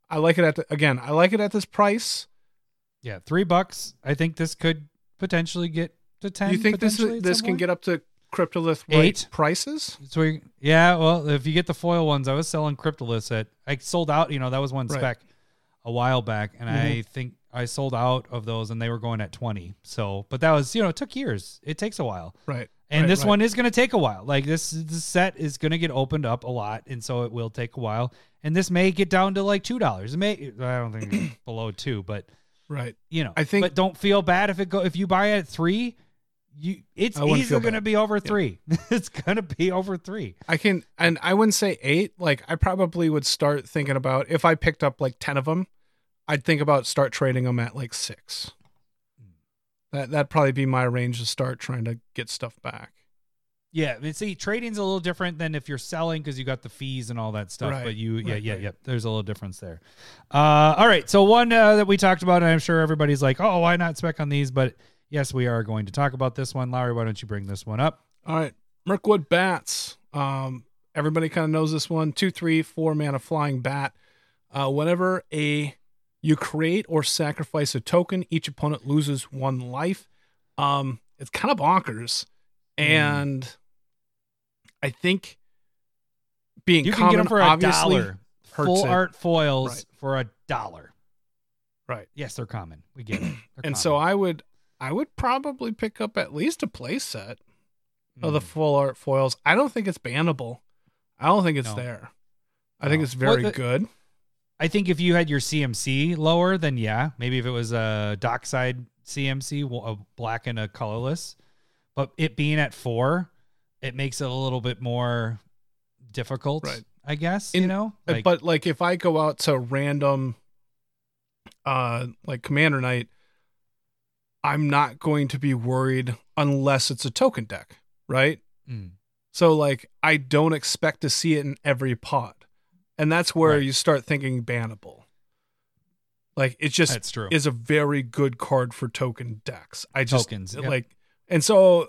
I like it at the, again, I like it at this price. Yeah. Three bucks. I think this could potentially get to 10. you think this this can get up to Cryptolith Eight? prices? So we, yeah, well, if you get the foil ones, I was selling Cryptoliths at I sold out. You know, that was one Right. spec a while back, and I Mhm. think I sold out of those, and they were going at twenty. So, but that was you know, it took years. It takes a while, Right. And Right, this right. one is going to take a while. Like this, this set is going to get opened up a lot, and so it will take a while. And this may get down to like two dollars. It may. I don't think below two, but Right. you know, I think- But don't feel bad if it go if you buy it at three. You, it's easily going to be over three. it's going to be over three. I can, and I wouldn't say eight. Like, I probably would start thinking about if I picked up like 10 of them, I'd think about start trading them at like six. That, that'd probably be my range to start trying to get stuff back. Yeah, see, trading's a little different than if you're selling because you got the fees and all that stuff. Right, But you, yeah, right, yeah, right. yeah. There's a little difference there. Uh, all right, so one uh, that we talked about, and I'm sure everybody's like, "Oh, why not spec on these?" But yes, we are going to talk about this one. Lowry, why don't you bring this one up? All right. Mirkwood Bats. Um, everybody kind of knows this one. Two, three, four mana flying bat. Uh, whenever a you create or sacrifice a token, each opponent loses one life. Um, it's kind of bonkers, and I think being You can get them for a dollar. Full it. art foils Right. for a dollar. Right. Yes, they're common. We get it. They're and so. I would I would probably pick up at least a play set of the Mm. full art foils. I don't think it's bannable. I don't think it's No. there. I think it's very Well, the- good. I think if you had your CMC lower, then yeah, maybe if it was a dockside CMC, a black and a colorless, but it being at four, it makes it a little bit more difficult, Right. I guess. In- you know, Uh, Like, but like if I go out to random uh like commander night, I'm not going to be worried unless it's a token deck, right? mm, So like I don't expect to see it in every pod. And that's where Right. you start thinking bannable. Like it just that's true. is a very good card for token decks. I just Tokens, yep. like, and so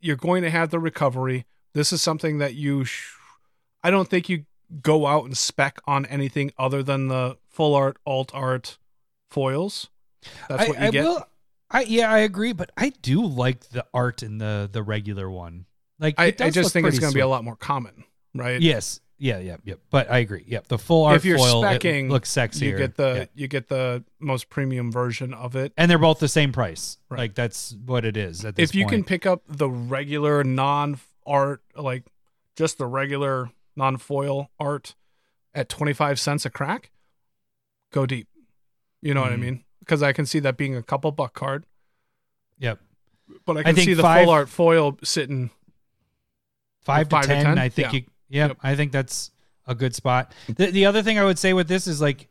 you're going to have the recovery. This is something that you, sh- I don't think you go out and spec on anything other than the full art, alt art foils. That's I, what you I get. will. I yeah, I agree, but I do like the art in the the regular one. Like I, I just think it's going to be a lot more common, right? Yes. Yeah, yeah, yeah. But I agree. Yep. The full art If you're foil it speccing, looks sexier. You get the Yeah. you get the most premium version of it. and they're both the same price. Right. Like that's what it is at this if you can pick up the regular non art like just the regular non foil art at 25 cents a crack go deep you know what i Mhm. mean because i can see that being a couple buck card Yep. but i can think see the five- full art foil sitting Five, five to to 10, 10? I think Yeah. you yep, Yep. I think that's a good spot. The the other thing I would say with this is like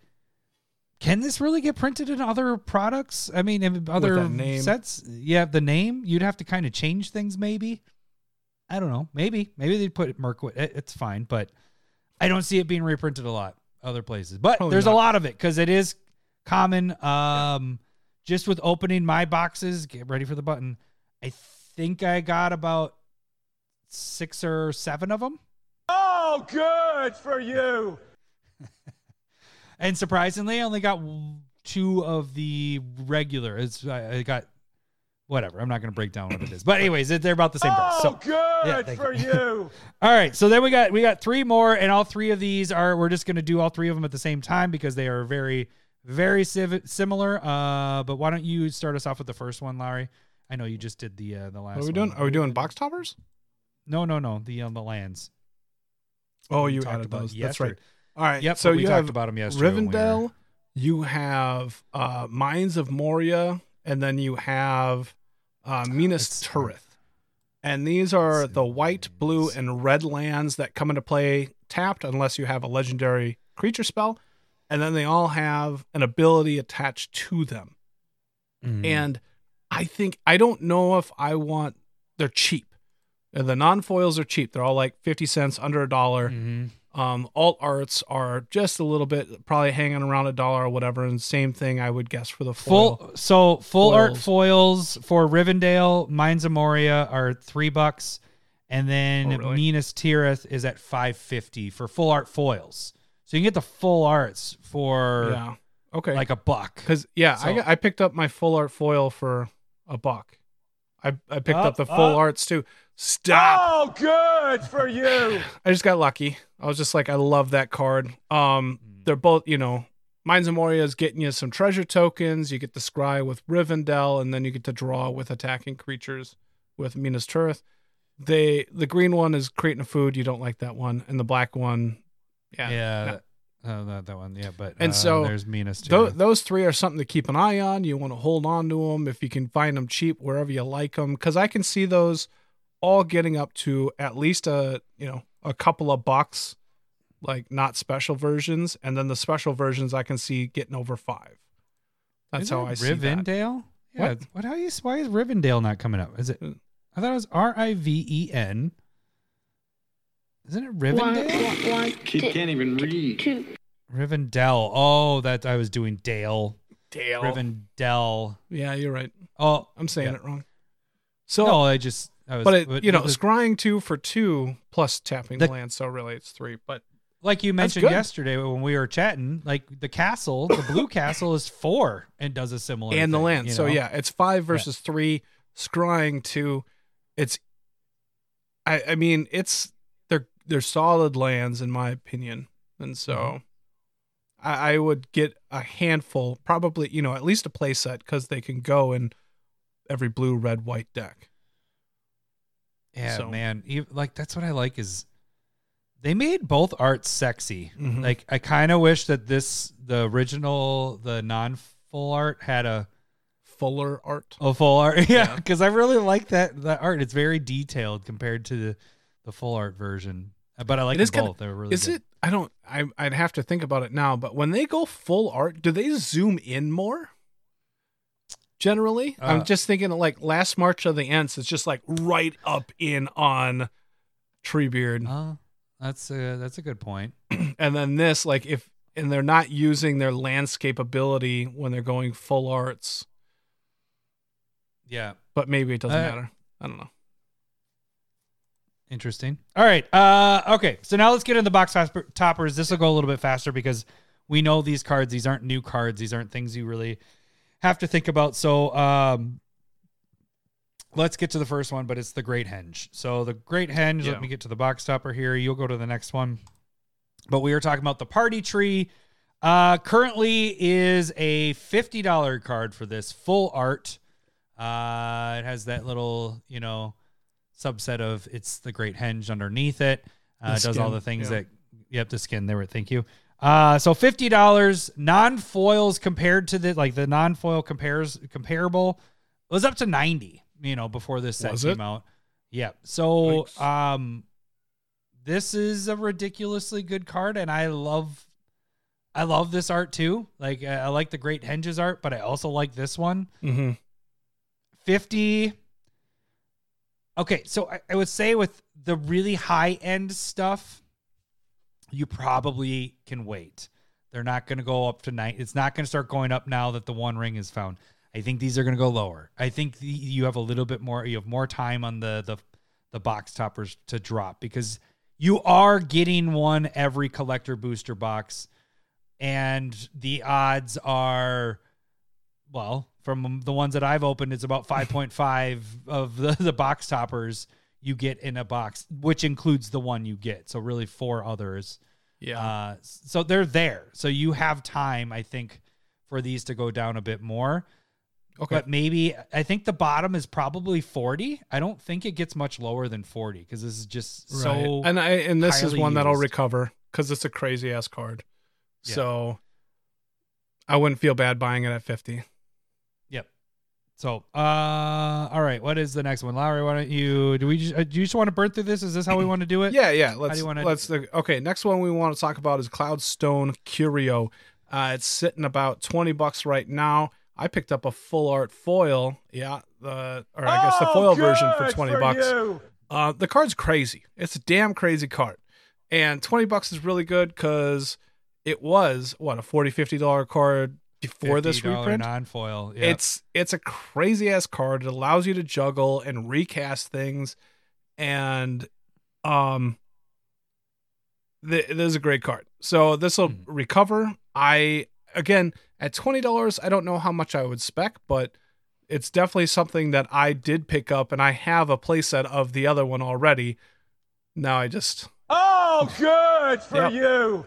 can this really get printed in other products? I mean, in other name. sets? Yeah, the name, you'd have to kind of change things maybe. I don't know. Maybe maybe they'd put Mirkwood. It, it's fine, but I don't see it being reprinted a lot other places. But Probably there's a lot of it because it is common. Um, just with opening my boxes, get ready for the button. I think I got about six or seven of them. Oh, good for you. And surprisingly, I only got two of the regular. It's I, I got whatever. I'm not going to break down what it is, but anyways, they're about the same price. Oh, So, good thank for you. you. all right. So then we got we got three more, and all three of these are we're just going to do all three of them at the same time because they are very very civ- similar. Uh, but why don't you start us off with the first one, Larry? I know you just did the uh, the last. What are we one. doing? Are we doing box toppers? No, no, no. The um, the lands. Oh, you talked added about those. That's right. All right. Yep. So we you talked have about them yesterday. when we Rivendell, you have uh, Mines of Moria, and then you have uh, Minas hard. Tirith. And these are the white, blue, and red lands that come into play tapped unless you have a legendary creature spell. And then they all have an ability attached to them. Mhm. And I think I don't know if I want they're cheap. The non foils are cheap. They're all like 50 cents, under a dollar. Mhm. Um, alt arts are just a little bit, probably hanging around a dollar or whatever. And same thing, I would guess for the foil. Full so full art Foils. foils for Rivendell, Mines of Moria are three bucks, and then Oh, really? Minas Tirith is at five fifty for full art foils. So you can get the full arts for yeah. Okay. like a buck. because yeah, I So- got, I picked up my full art foil for a buck. I I picked Up, up the full up. arts too. Stop. Oh, good for you. I just got lucky. I was just like, I love that card. Um, they're both, you know, Mines of Moria is getting you some treasure tokens. You get the scry with Rivendell, and then you get to draw with attacking creatures with Minas Tirith. They the green one is creating a food. You don't like that one, and the black one, yeah. Yeah. no. that- Oh, that, that one. Yeah, but And uh, so there's Minas Tho- Tirith. those three are something to keep an eye on. You want to hold on to them if you can find them cheap wherever you like them, because I can see those all getting up to at least a you know a couple of bucks, like not special versions, and then the special versions I can see getting over five. That's Isn't how it I see that. Rivendell. Yeah. What? What? How you? Why is Rivendell not coming up? Is it? Uh, I thought it was R I V E N. Isn't it Rivendell? Kid can't even read. Rivendell. Oh, that I was doing Dale. Dale. Rivendell. Yeah, you're right. Oh, I'm saying Yeah. it wrong. So, no, I just. Was, but it, you know, the- scrying two for two plus tapping the The- land, so really it's three. But like you mentioned yesterday when we were chatting, like the castle, the blue castle is four and does a similar. and the thing, land. you So yeah, it's five versus three. Scrying two. It's. I I mean it's they're they're solid lands in my opinion, and so. Mm-hmm. I, I would get a handful, probably you know at least a play set because they can go in every blue, red, white deck. Yeah, So- man. Like that's what I like is they made both arts sexy. Mhm. Like I kind of wish that this the original the non full art had a Fuller art. a full art. Yeah, Yeah. because I really like that that art. It's very detailed compared to the the full art version. But I like them kinda- both. They're really Is good. it? I don't. I I'd have to think about it now. But when they go full art, do they zoom in more? Generally, Uh, I'm just thinking like last March of the Ents. It's just like right up in on Treebeard, Uh, that's a that's a good point. and then this like if and they're not using their landscape ability when they're going full arts. Yeah. But maybe it doesn't Uh, matter. I don't know. Interesting. All right. Uh, okay. So now let's get into the box toppers. This will go a little bit faster because we know these cards. These aren't new cards. These aren't things you really have to think about. So um, let's get to the first one, but it's the Great Henge. So the Great Henge. Yeah. Let me get to the box topper here. You'll go to the next one. But we are talking about the Party Tree. Uh, currently is a fifty dollar card for this full art. Uh, it has that little, you know, subset of it's the Great Henge underneath it. Uh, does all the things yeah. that, yep, the skin. There, thank you. Uh, so fifty dollars non foils compared to the like the non foil compares comparable was up to ninety. You know, before this set Was came it? out. Yeah. So um, this is a ridiculously good card, and I love, I love this art too. Like I like the Great Henges art, but I also like this one. Mm-hmm. 50 Okay, so I, I would say with the really high end stuff, you probably can wait. They're not going to go up tonight. It's not going to start going up now that the one ring is found. I think these are going to go lower. I think the, you have a little bit more. You have more time on the the the box toppers to drop because you are getting one every collector booster box, and the odds are, well, from the ones that I've opened, it's about 5.5 of the, the box toppers you get in a box, which includes the one you get. So really four others. Yeah. Uh, so they're there. So you have time, I think, for these to go down a bit more. okay. But maybe I think the bottom is probably 40. I don't think it gets much lower than 40 because this is just so. And I and this is one that'll recover because it's a crazy ass card. Yeah. So I wouldn't feel bad buying it at 50. Yep. So, uh, all right. What is the next one, Lowry? Why don't you? Do we? Just, uh, do you just want to burn through this? Is this how we want to do it? Yeah, yeah. Let's you wanna- let's okay. Next one we want to talk about is Cloudstone Curio. Uh, it's sitting about twenty bucks right now. I picked up a full art foil. Yeah, the or I guess the Oh, foil version for twenty for bucks. you. Uh, the card's crazy. It's a damn crazy card, and twenty bucks is really good because it was what a 40 50 dollar card before this reprint. non-foil. Yep. It's it's a crazy ass card. It allows you to juggle and recast things, and um, th- this is a great card. So this will Mhm. recover. I again at twenty dollars. I don't know how much I would spec, but it's definitely something that I did pick up, and I have a playset of the other one already. Now I just Oh, good for Yep. you.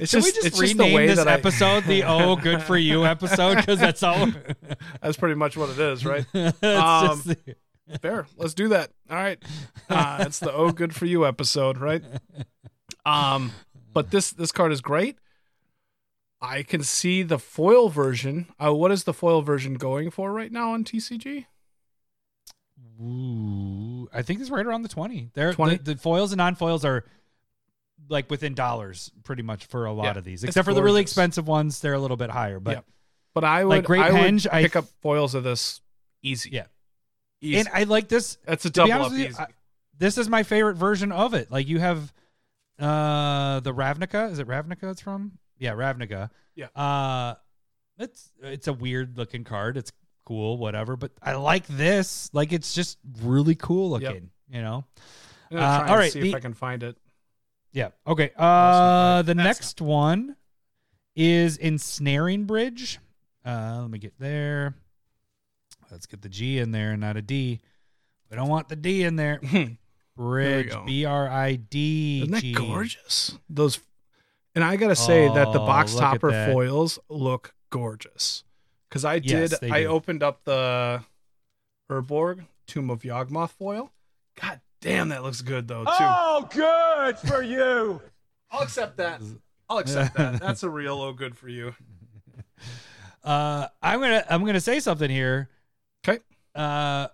It's Should just we just it's rename just the way this that I- episode the "Oh, good for you" episode? Because that's all. that's pretty much what it is, right? Um, the- Fair. Let's do that. All right. Uh, it's the oh good for you episode, right? Um, but this this card is great. I can see the foil version. Uh, what is the foil version going for right now on TCG? Ooh, I think it's right around the twenty. They're 20? The, the foils and non-foils are like within dollars, pretty much for a lot Yeah, of these, except for the really expensive ones. They're a little bit higher, but Yep. But I would Like Great I Henge, I pick up foils of this easy. Yeah. Easy. and I like this. That's a double up you, easy. I- this is my favorite version of it. Like you have uh the Ravnica. Is it Ravnica? It's from yeah, Ravnica. Yeah. Uh, it's it's a weird looking card. It's cool, whatever. But I like this. Like it's just really cool Yep. looking. You know. Uh, all right, see the- if I can find it. Yeah. Okay. not Uh, the That's next one is ensnaring bridge. Uh, let me get there. Let's get the G in there, and not a D. We don't want the D in there. Bridge. go. B R I D. Isn't that gorgeous? Those, and I gotta say that the Oh, box look at topper that. foils look gorgeous. Because I Yes, did, they I do. opened up the Urborg Tomb of Yawgmoth foil. God damn, that looks good though too. Oh, good for you. I'll accept that. I'll accept that. That's a real oh good for you. Uh, I'm gonna I'm gonna say something here. Okay. Uh,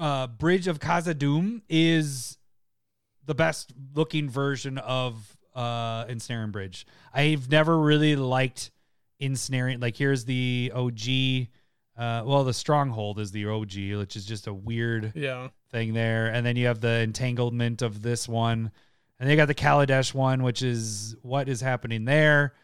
uh, Bridge of Khazad-dûm is the best looking version of uh Ensnaring Bridge. I've never really liked Ensnaring. Like here's the OG. Uh, well, the Stronghold is the OG, which is just a weird Yeah. thing there. And then you have the entanglement of this one. And they got the Kaladesh one, which is what is happening there.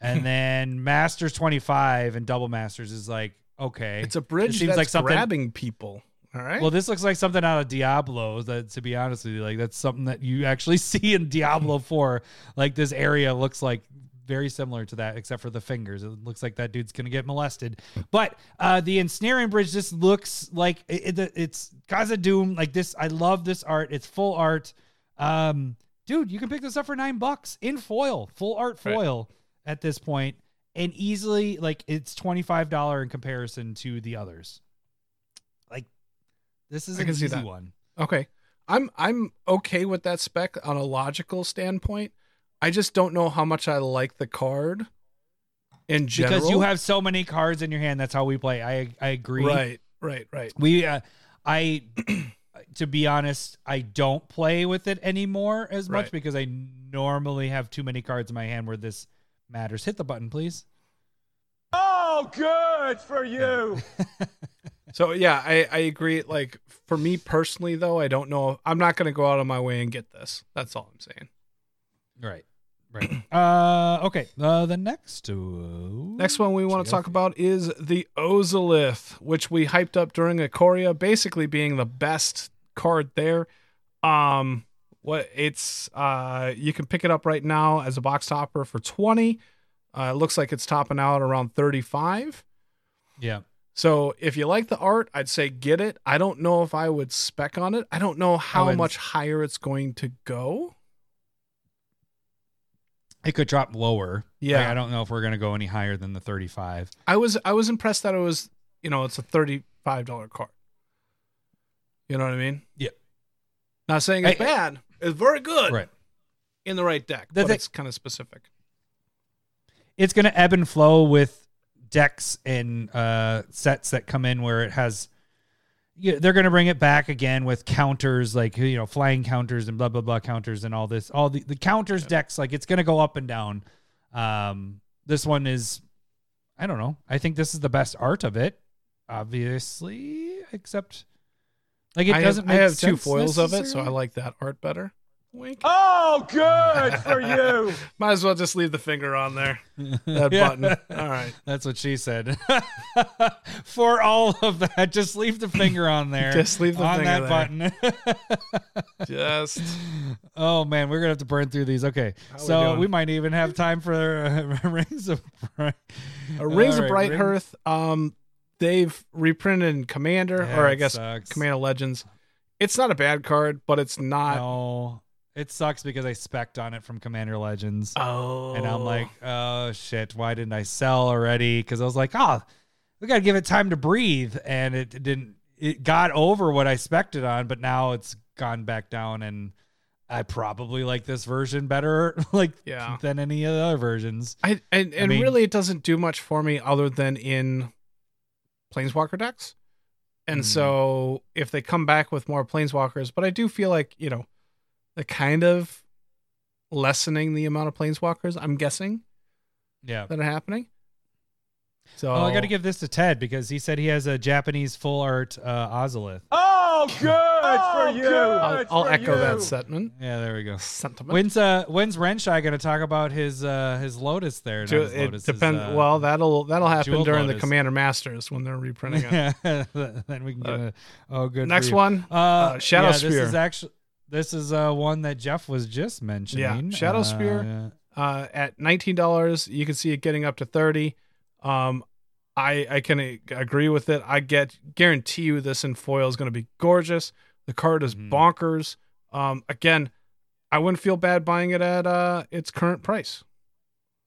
And then Masters 25 and Double Masters is like, okay. It's a bridge it seems that's like something- grabbing people. All right. well, this looks like something out of Diablo. That, to be honest with you, like that's something that you actually see in Diablo 4. Like this area looks like very similar to that, except for the fingers. It looks like that dude's gonna get molested. But uh, the ensnaring bridge just looks like it, it, it's Khazad-dûm. Like this, I love this art. It's full art. Um, dude, you can pick this up for nine bucks in foil, full art Right. foil at this point, and easily like it's twenty five dollar in comparison to the others. Like this is I an easy one. Okay. I'm I'm okay with that spec on a logical standpoint. I just don't know how much I like the card in general. Because you have so many cards in your hand. That's how we play. I I agree. right, right, right. We uh, I to be honest, I don't play with it anymore as much Right. because I normally have too many cards in my hand where this matters. Hit the button, please. Oh, good for you. So yeah, I, I agree. Like for me personally, though, I don't know. I'm not going to go out of my way and get this. That's all I'm saying. Right. Right. uh okay. Uh the next uh, Next one we want to talk about is the Ozolith, which we hyped up during Ikoria, basically being the best card there. Um, what it's uh, you can pick it up right now as a box topper for twenty. Uh, it looks like it's topping out around thirty five. Yeah. So if you like the art, I'd say get it. I don't know if I would spec on it. I don't know how wouldn't- much higher it's going to go. It could drop lower. Yeah. Like, I don't know if we're gonna go any higher than the 35. I was I was impressed that it was you know it's a thirty five dollar card. You know what I mean? Yeah. Not saying it's I- bad. It's very good Right. in the right deck, The but thi- it's kind of specific. It's gonna ebb and flow with decks and uh sets that come in where it has yeah, they're gonna bring it back again with counters like you know flying counters and blah blah blah counters and all this all the, the counters decks like it's gonna go up and down. Um this one is i don't know. I think this is the best art of it obviously except like it I doesn't have, I have two foils of it, so I like that art better. Wink. Oh, good for you. Might as well just leave the finger on there. That Yeah. button. All right. That's what she said. For all of that, just leave the finger on there. Just leave the on finger that button. Just oh man, we're gonna have to burn through these. Okay, How so doing? we might even have time for uh, rings of Bright. a Rings All of right, Brighthearth. Um, they've reprinted in Commander, Yeah, or I guess sucks. Commander Legends. It's not a bad card, but it's not. No, it sucks because I specced on it from Commander Legends, Oh, and I'm like, oh shit, why didn't I sell already? Because I was like, oh, we gotta give it time to breathe, and it didn't. It got over what I spected on, but now it's gone back down, and I probably like this version better, like Yeah. than any of the other versions. I and, and mean- really it doesn't do much for me other than in planeswalker decks. And Mm. so if they come back with more planeswalkers, but I do feel like, you know, they're kind of lessening the amount of planeswalkers, I'm guessing, Yeah. that are happening. So Oh, I got to give this to Ted because he said he has a Japanese full art uh, Ozolith. Oh, good for you. I'll, I'll for echo that you. sentiment. Yeah, there we go. Sentiment. When's uh when's Renshai going to talk about his uh his Lotus there? Not Ju- his it Lotus, his, depends. uh, well, that'll that'll happen Jewel during the Commander Masters when they're reprinting it. yeah, then we can get Uh, a oh good. for Next you. one, uh, uh, Shadow yeah, Spear. This is actually this is uh one that Jeff was just mentioning. Yeah, Shadow Uh, Spear. uh, at nineteen dollars. You can see it getting up to thirty. Um, I I can agree with it. I get guarantee you this in foil is going to be gorgeous. The card is Mhm. bonkers. Um, again, I wouldn't feel bad buying it at uh its current price.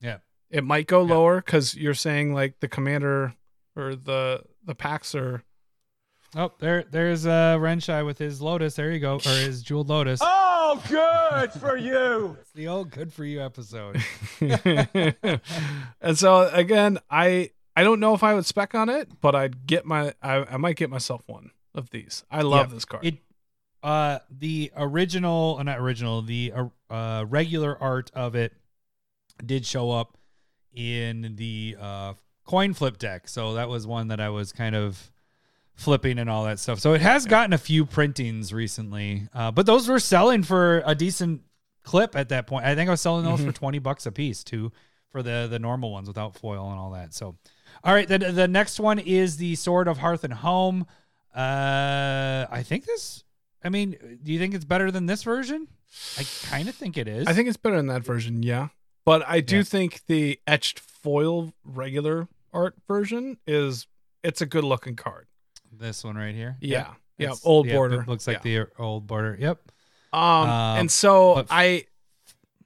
Yeah. It might go Yeah. lower because you're saying like the commander or the the packs are. Oh, there there's uh Renshai with his Lotus. There you go, or his jeweled Lotus. Oh, good for you. It's the old good for you episode. and so again, I I don't know if I would spec on it, but I'd get my I, I might get myself one of these. I love Yeah, this card. It uh the original uh, not original the uh, uh regular art of it did show up in the uh coin flip deck. So that was one that I was kind of flipping and all that stuff. So it has gotten a few printings recently. Uh but those were selling for a decent clip at that point. I think I was selling those for 20 bucks a piece too for the the normal ones without foil and all that. So all right, the the next one is the Sword of Hearth and Home. Uh, I think this. I mean, do you think it's better than this version? I kind of think it is. I think it's better than that version, yeah. But I do Yeah. think the etched foil regular art version is it's a good looking card. This one right here. Yeah. Yeah, It's- old border. looks like Yeah. the old border. Yep. Um, Um, and so but- I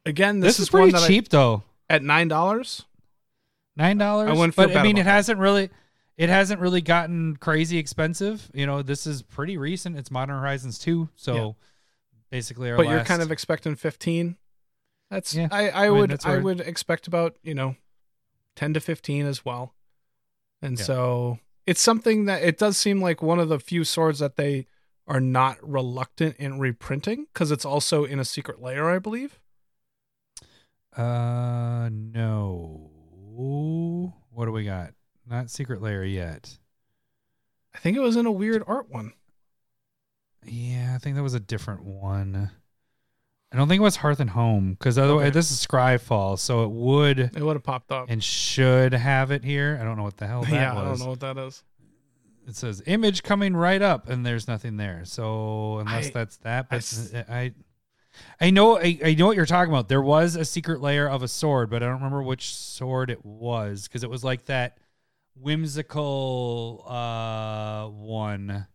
again This, this, is, is, one pretty that cheap though. At nine dollars. Nine dollars. I wouldn't But I mean, it that. hasn't really. It hasn't really gotten crazy expensive. You know, this is pretty recent. It's Modern Horizons two, so Yeah. basically our But you're kind of expecting fifteen. That's Yeah. I, I I mean, would I would expect about, you know, ten to fifteen as well. And Yeah. so it's something that it does seem like one of the few swords that they are not reluctant in reprinting because it's also in a secret layer, I believe. Uh, no. What do we got? Not secret layer yet. I think it was in a weird art one. Yeah, I think that was a different one. I don't think it was Hearth and Home because otherwise Okay. this is Scryfall, so it would It would have popped up. and should have it here. I don't know what the hell that was. yeah, I don't know what that is. It says image coming right up, and there's nothing there. So unless I- that's that, but I I, I, know, I, I know what you're talking about. There was a secret layer of a sword, but I don't remember which sword it was because it was like that whimsical uh one.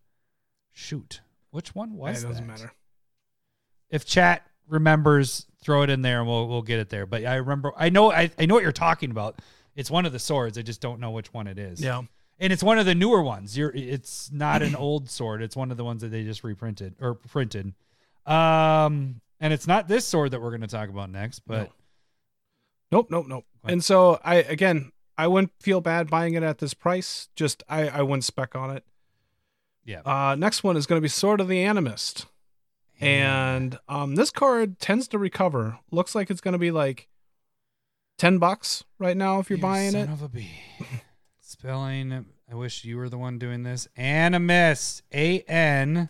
Shoot, which one was it doesn't that? matter. If chat remembers, throw it in there, and we'll we'll get it there. But I remember, I know, I, I know what you're talking about. It's one of the swords. I just don't know which one it is Yeah. and it's one of the newer ones. You're it's not an old sword. It's one of the ones that they just reprinted or printed. Um, and it's not this sword that we're going to talk about next, but Nope, nope, nope. What? And so I again, I wouldn't feel bad buying it at this price. Just I I wouldn't spec on it. yeah. Uh, next one is going to be Sword of the Animist, and um, this card tends to recover. Looks like it's going to be like ten bucks right now if you're You buying son it. of a bee. Spelling. I wish you were the one doing this. Animist. A N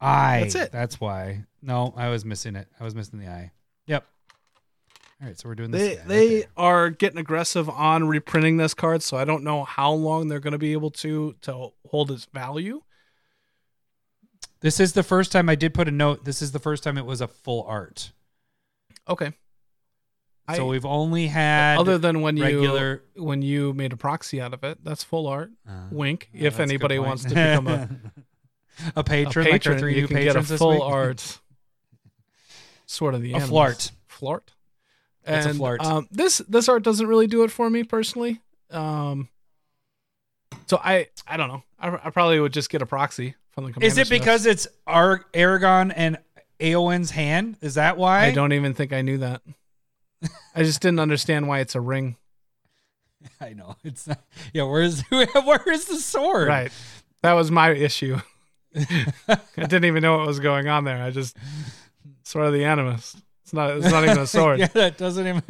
I. That's it. That's why. No, I was missing it. I was missing the I. Yep. All right, so we're doing this. They right they there. are getting aggressive on reprinting this card, so I don't know how long they're going to be able to to hold its value. This is the first time I did put a note. This is the first time it was a full art. Okay. so I- we've only had Other than when regular. you when you made a proxy out of it, that's full art. Uh, Wink. yeah, if that's a good anybody wants to become a, a a patron, patron, like three you can get a full art. Sort of the A animals. flart. Flart. It's a And, flart. Um, this this art doesn't really do it for me personally. Um, so I I don't know. I, I probably would just get a proxy from the. Is it because it's Ar- Aragorn and Arwen's hand? Is that why? I don't even think I knew that. I just didn't understand why it's a ring. I know it's not. Yeah, where's where is the sword? Right. That was my issue. I didn't even know what was going on there. I just sort of the animus. It's not. It's not even a sword. yeah, that doesn't even.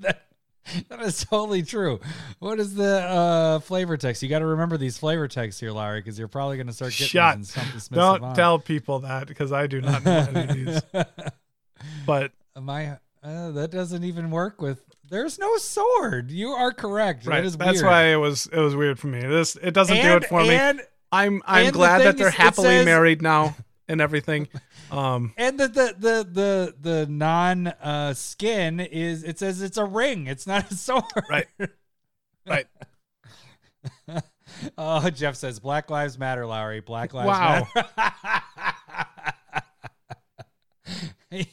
that, that is totally true. What is the uh, flavor text? You got to remember these flavor texts here, Larry, because you're probably going to start getting Shut. these in something Don't on. tell people that because I do not know any of these. But my Uh, that doesn't even work with. There's no sword. You are correct. right, That is that's weird. why it was. It was weird for me. This it doesn't do it for me. I'm I'm and glad that they're happily says- married now and everything. Um, And the the the the, the non uh, skin is it says it's a ring. It's not a sword. right, right. Oh, Jeff says Black Lives Matter, Lowry. Black Lives Wow. Matter.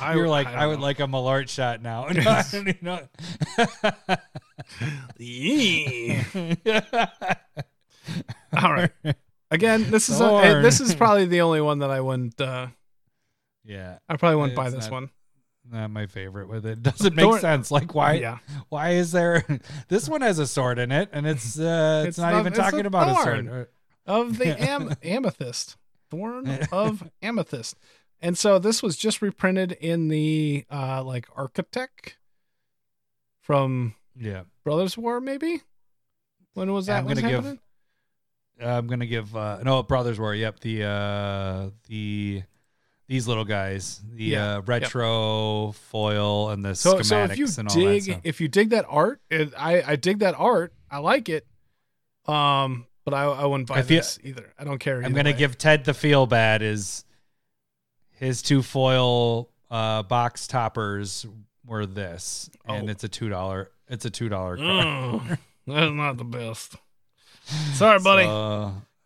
I, You're like, I, don't would know. like a Malart shot now. No, I don't even know. All right. Again, this is a, eh, this is probably the only one that I wouldn't. Uh, yeah, I probably wouldn't buy this not- one. not my favorite with it. Doesn't make Thorn- sense. Like, why? Yeah. Why is there? This one has a sword in it, and it's uh, it's, It's not, not- even it's a talking about a sword. of the am- amethyst, thorn of amethyst. And so this was just reprinted in the uh like architect from Yeah. Brothers War, maybe. When was that? I'm gonna give- happening? I'm gonna give uh no Brothers War. Yep, the uh the these little guys, the Yeah, uh retro foil and the So, schematics so if you and all that dig, stuff. if you dig that art, it, I I dig that art. I like it. Um, but I I wouldn't buy I feel- this either. I don't care. I'm gonna way. give Ted the feel bad is his two foil uh box toppers were this, and Oh. it's a two dollar. It's a two dollar. Mm, that's not the best. Sorry, buddy.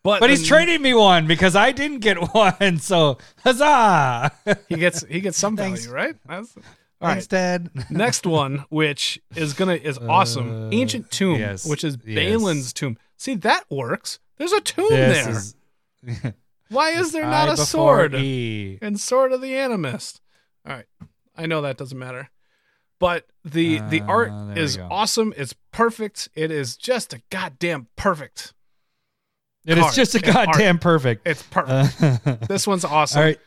but but he's the- trading me one because I didn't get one. So huzzah! He gets he gets some Thanks. value, right? That's, all Thanks, right. Dad. Next one, which is gonna is awesome, Uh, ancient tomb, yes, which is yes. Balin's tomb. See that works. There's a tomb This there. is Why is there not a sword? E. and sword of the animist. All right, I know that doesn't matter, but the the Uh, art is awesome. It's perfect. It is just a goddamn perfect. It is just a Yeah, art. goddamn perfect. It's perfect. Uh, this one's awesome. all right.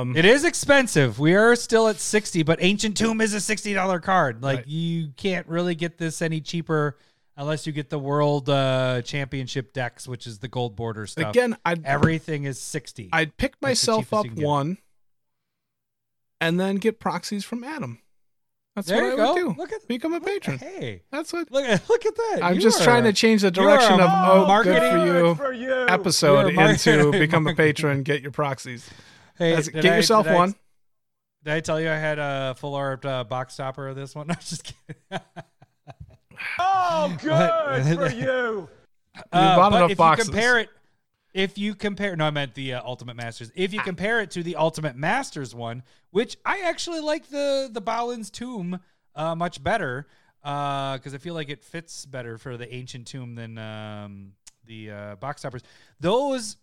Um, It is expensive. We are still at 60, but Ancient Tomb is a $60 card. Like Right. you can't really get this any cheaper unless you get the world uh, championship decks, which is the gold border stuff. Again, I'd everything is sixty. I'd pick myself up you can get. one, and then get proxies from Adam. That's there what you I go. would do. Look at Become a look- patron. Hey, That's what. look at look at that. I'm You just are- trying to change the direction of oh, marketing- good for you Good for you. episode You're mar- into become a patron, get your proxies. Hey, That's- get I- yourself did I- one. Did I tell you I had a full art uh, box topper of this one? I'm just kidding. Oh, good for you. Uh, bought but enough if boxes. you compare it, if you compare, no, I meant the uh, Ultimate Masters. If Ah. you compare it to the Ultimate Masters one, which I actually like the the Balin's Tomb uh, much better because I feel like it fits better for the ancient tomb than um, the uh, box toppers. Those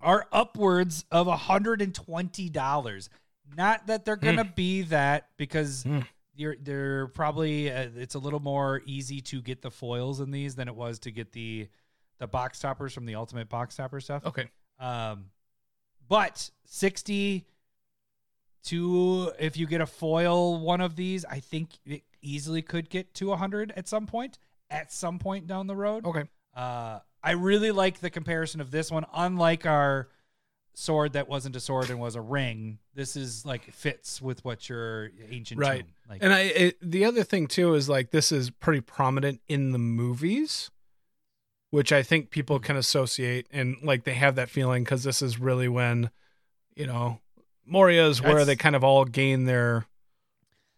are upwards of hundred and twenty dollars. Not that they're gonna be that because Hmm. you're they're probably uh, it's a little more easy to get the foils in these than it was to get the the box toppers from the ultimate box topper stuff. Okay. Um, but sixty to if you get a foil one of these, I think it easily could get to hundred at some point. At some point down the road. Okay. Uh, I really like the comparison of this one. Unlike our sword that wasn't a sword and was a ring, this is like fits with what your ancient Right. tomb. Like, And I it, the other thing too is like this is pretty prominent in the movies, which I think people Hmm. can associate and like they have that feeling because this is really when, you know, Moria is where That's- they kind of all gain their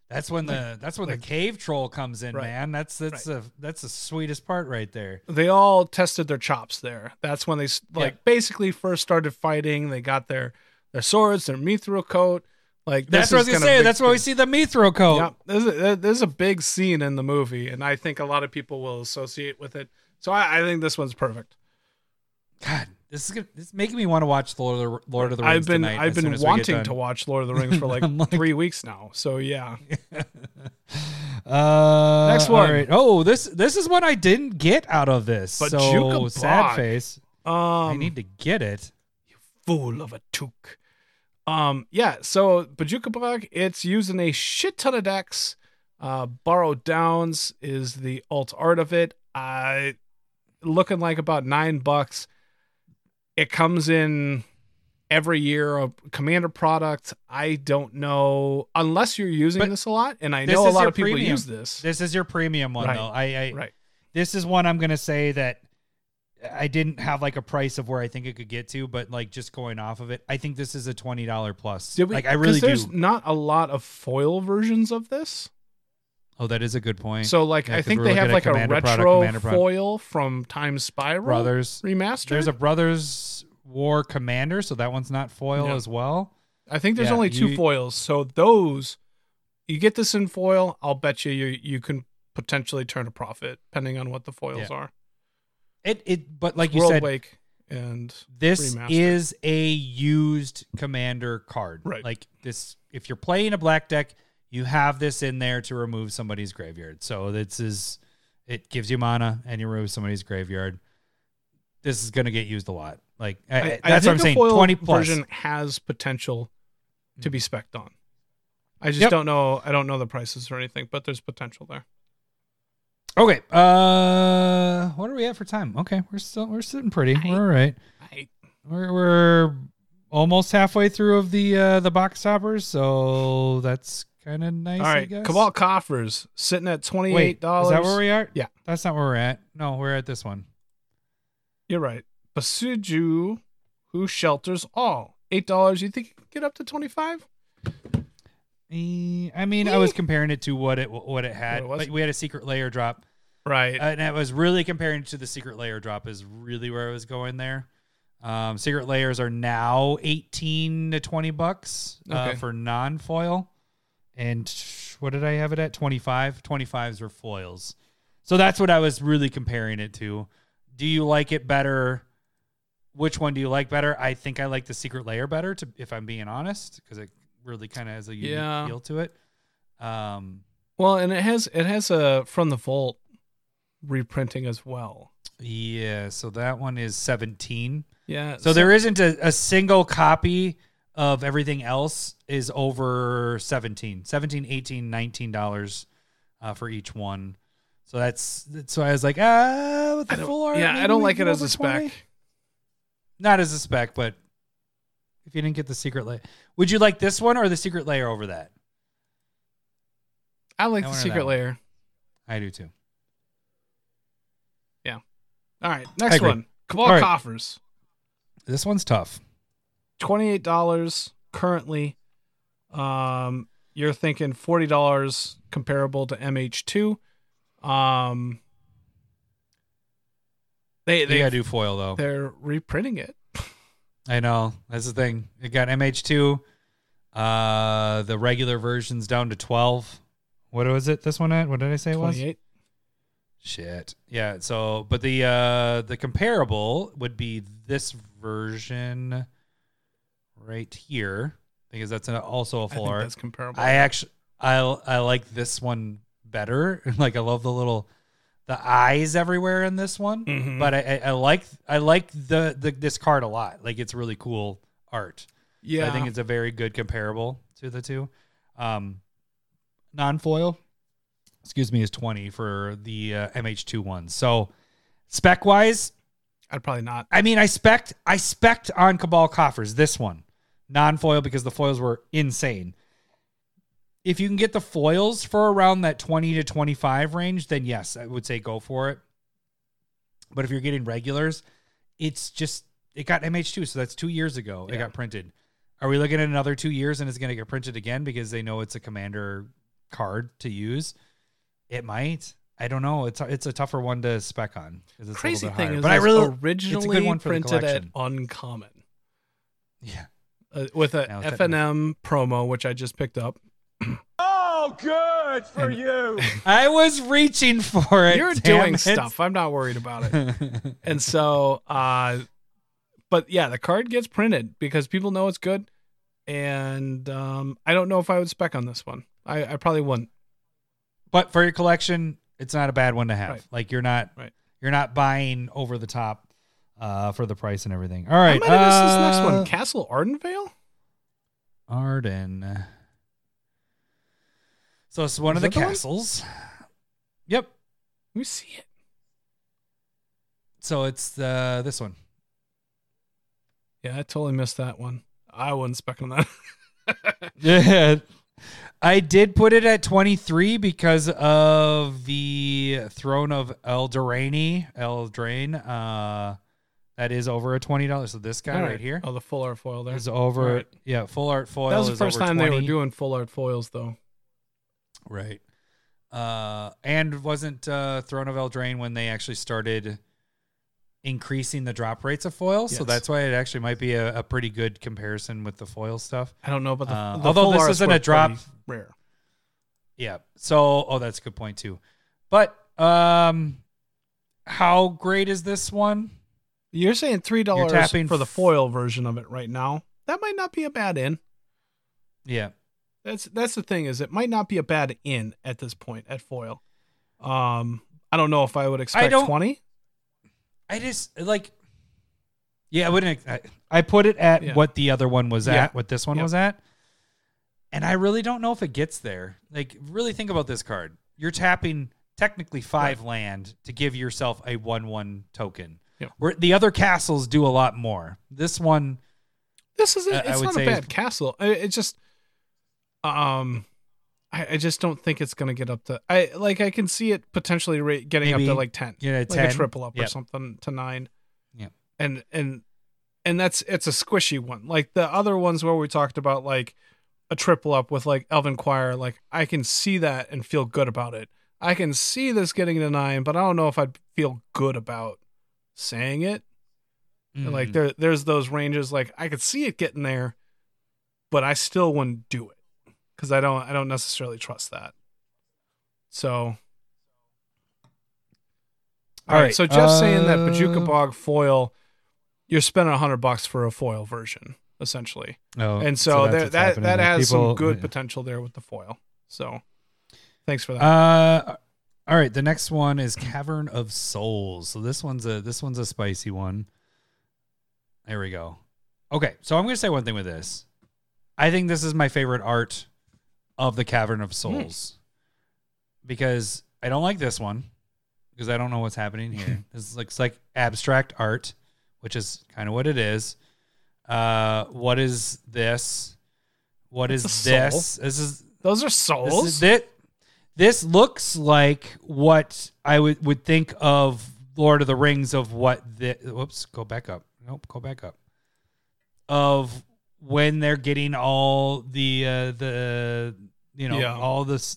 that's when the that's when like- the cave troll comes in, Right. man. That's that's the that's the sweetest part right there. they all tested their chops there. That's when they s- like Yeah. basically first started fighting. They got their their swords, their mithril coat. Like That's what I was gonna say. That's why we see the mithril coat. Yeah, there's a, there's a big scene in the movie, and I think a lot of people will associate with it. So I, I think this one's perfect. God, this is gonna, this is making me want to watch Lord of the, Lord of the Rings I've been I've been as we get wanting to watch Lord of the Rings for like, like- three weeks now. So yeah, Uh, Next one. right. Oh, this this is what I didn't get out of this. But so sad face. um, I need to get it. You fool of a took. Um, yeah. So Bojuka Bog, it's using a shit ton of decks. Uh, Barrow-Downs is the alt art of it. Uh, looking like about nine bucks. It comes in every year a commander product. I don't know unless you're using But this a lot, and I know a lot of people premium. use this. This is your premium one Right. though. I, I Right. this is one I'm gonna say that I didn't have like a price of where I think it could get to, but like just going off of it, I think this is a twenty dollar plus. Did we? like I really there's do. not a lot of foil versions of this. Oh, that is a good point. So like Yeah, I think they have like a product, retro product. foil from Time Spiral Brothers. remastered. There's a Brothers War Commander, so that one's not foil Yeah. as well. I think there's yeah, only two you- foils. So those you get this in foil, I'll bet you you you can potentially turn a profit depending on what the foils are. It it but like you World said, Wake and this remastered. is a used commander card. Right. Like this if you're playing a black deck, you have this in there to remove somebody's graveyard. So this is it gives you mana and you remove somebody's graveyard. This is gonna get used a lot. Like I, I, I that's think what I'm saying. Twenty plus. version has potential to be specced on. I just Yep. don't know. I don't know the prices or anything, but there's potential there. Okay. Uh what are we at for time? Okay, we're still we're sitting pretty. We're all right. I, We're we're almost halfway through of the uh the box toppers, so that's kind of nice. All right, I guess. Cabal coffers sitting at twenty eight dollars. is that where we are? Yeah. that's not where we're at. No, we're at this one. You're right. Boseiju, who shelters all. Eight dollars. You think you could get up to twenty five? Eh, I mean, I was comparing it to what it what it had. What it we had a secret layer drop, Right. and I was really comparing it to the secret layer drop. Is really where I was going there. Um, secret layers are now eighteen to twenty bucks uh, Okay. for non foil, and what did I have it at? 25 25s were foils. So that's what I was really comparing it to. Do you like it better? Which one do you like better? I think I like the secret layer better, to if I'm being honest, because it really kind of has a unique Yeah. feel to it. Um, well, and it has it has a from the vault reprinting as well. yeah, so that one is 17. Yeah. So there isn't a, a single copy of everything else is over 17 17 18 19 dollars uh, for each one So that's, that's why I was like, ah, with the full art. yeah, I don't like it as a spec. Not as a spec, but if you didn't get the secret layer, would you like this one or the secret layer over that? I like the secret layer. I do too. Yeah. All right, next one. Cabal right. coffers. This one's tough. Twenty-eight dollars currently. Um, you're thinking forty dollars comparable to MH2. Um, they They gotta do foil though. they're reprinting it. I know. That's the thing. It got MH2. Uh the regular version's down to 12. What was it this one at? What did I say it was? Twenty-eight. Shit. Yeah, so but the uh the comparable would be this version right here because that's a, also a full think art. that's comparable. I actually I I like this one better. like I love the little the eyes everywhere in this one. Mhm. But I, I, I like I like the, the this card a lot. Like it's really cool art. Yeah, I think it's a very good comparable to the two. Um, non foil, excuse me, is twenty for the uh, MH2 one. So spec wise, I'd probably not. I mean, I spec I spec on Cabal coffers this one non foil because the foils were insane. If you can get the foils for around that twenty to twenty five range, then yes, I would say go for it. But if you're getting regulars, it's just it got MH2, so that's two years ago. It got printed. Are we looking at another two years and it's going to get printed again because they know it's a commander card to use? It might. I don't know. It's a, it's a tougher one to spec on it's Crazy thing higher. is, but I really originally one for the printed at uncommon yeah. Uh, with a Now it's FNM promo, which I just picked up. Oh, good for you. I was reaching for it. You're doing it. stuff. I'm not worried about it. and so, uh, but yeah, the card gets printed because people know it's good. And um, I don't know if I would spec on this one. I, I probably wouldn't. but for your collection, it's not a bad one to have. Right. Like you're not Right. you're not buying over the top uh, for the price and everything. All right, I might have missed this next uh, one. Castle Ardenvale? Arden. So it's one Is of the that the one? castles. Yep. Let me see it. So it's the this one. Yeah, I totally missed that one. I wasn't on that. Yeah. I did put it at 23 because of the throne of Eldraine, Eldraine. Uh that is over a $20. So this guy right here Oh, the full art foil there. is over right. yeah, full art foil That was the is first over time they were 20. doing full art foils, though. Right. Uh, and wasn't uh, Throne of Eldraine when they actually started increasing the drop rates of foil? So Yes. that's why it actually might be a, a pretty good comparison with the foil stuff. I don't know about the, Uh, the although full this arts isn't were a drop- pretty rare. Yeah. So, oh, that's a good point too. But um, how great is this one? You're saying three dollars for the foil version of it right now. That might not be a bad in. Yeah. That's that's the thing is it might not be a bad in at this point at foil. Um, I don't know if I would expect don't- twenty. I just like. Yeah, I wouldn't. I, I put it at Yeah. what the other one was Yeah. at, what this one Yep. was at, and I really don't know if it gets there. Like, really think about this card. You're tapping technically five land to give yourself a one-one token. Yep. Where the other castles do a lot more. This one, This is I it's not a bad castle. I- It's just, um, I, I just don't think it's gonna get up to. I like I can see it potentially ra- getting up to like ten. know, like 10. a triple up or something to nine. Yeah, And and and that's it's a squishy one. Like the other ones where we talked about like a triple up with like Elven Choir, like I can see that and feel good about it. I can see this getting to nine, but I don't know if I'd feel good about saying it. And, Like Mhm. there there's those ranges like I could see it getting there, but I still wouldn't do it because I don't I don't necessarily trust that. So all right, so Jeff's saying that Bojuka uh, Bog foil, you're spending a hundred bucks for a foil version, essentially, Oh, and so, that's there, what's that that has People- some good yeah. potential there with the foil. So, thanks for that. Uh, all right. The next one is Cavern of Souls. So this one's a this one's a spicy one. There we go. Okay, so I'm going to say one thing with this. I think this is my favorite art of the Cavern of Souls because I don't like this one. because I don't know what's happening here. this looks like abstract art, which is kind of what it is. Uh, what is this? What is this? This is Those are this souls. is it. This looks like what I would would think of Lord of the Rings of what the whoops, go back up. Nope, go back up. Of when they're getting all the uh the you know Yeah. all this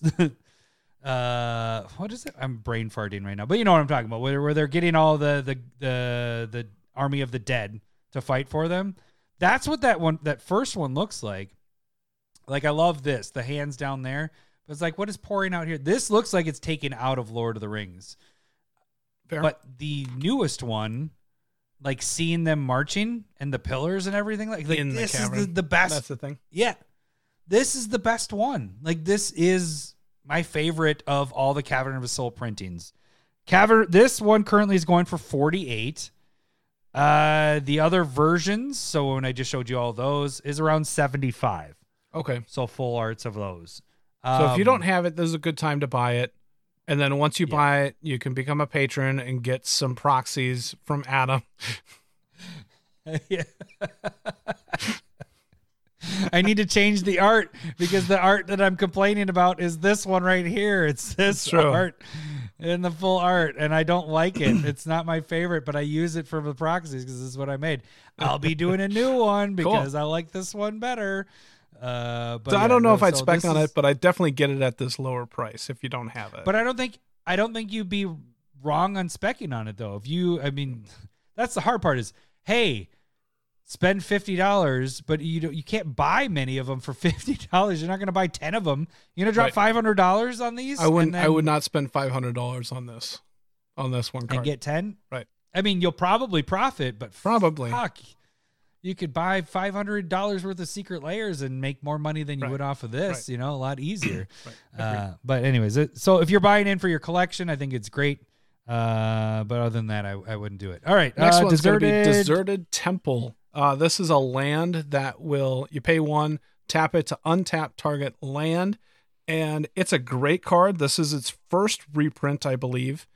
uh what is it? I'm brain farting right now. But you know what I'm talking about. Where where they're getting all the the the the army of the dead to fight for them. That's what that one that first one looks like. Like I love this, the hands down there. But it's like what is pouring out here? This looks like it's taken out of Lord of the Rings. Fair. But the newest one, like seeing them marching and the pillars and everything, like, like In the this is the, the best. That's the thing. yeah, this is the best one. Like this is my favorite of all the Cavern of the Soul printings. Cavern. This one currently is going for forty eight. Uh, the other versions, so when I just showed you all those, is around seventy five. Okay. So full arts of those. So if you Um, don't have it, this is a good time to buy it. And then once you Yeah. buy it, you can become a patron and get some proxies from Adam. Yeah. I need to change the art because the art that I'm complaining about is this one right here. It's this art in the full art, and I don't like it. It's not my favorite, but I use it for the proxies because this is what I made. I'll be doing a new one Cool. because I like this one better. Uh, but so I don't know no, if I'd so spec on is- it, but I definitely get it at this lower price if you don't have it. But I don't think I don't think you'd be wrong on specking on it though. If you, I mean, that's the hard part is, hey, spend fifty dollars, but you don't, you can't buy many of them for fifty dollars. You're not going to buy ten of them. You're going to drop Right. five hundred dollars on these. I wouldn't. and I would not spend five hundred dollars on this, on this one card. and get ten. Right. I mean, you'll probably profit, but Probably. fuck, you could buy five hundred dollars worth of secret layers and make more money than you Right. would off of this. Right. You know, a lot easier. Right. Uh, but anyways, it, so if you're buying in for your collection, I think it's great. Uh, but other than that, I, I wouldn't do it. All right, Next uh, one's going to be deserted. Deserted Temple. Uh, this is a land that will you pay one, tap it to untap target land, and it's a great card. This is its first reprint, I believe.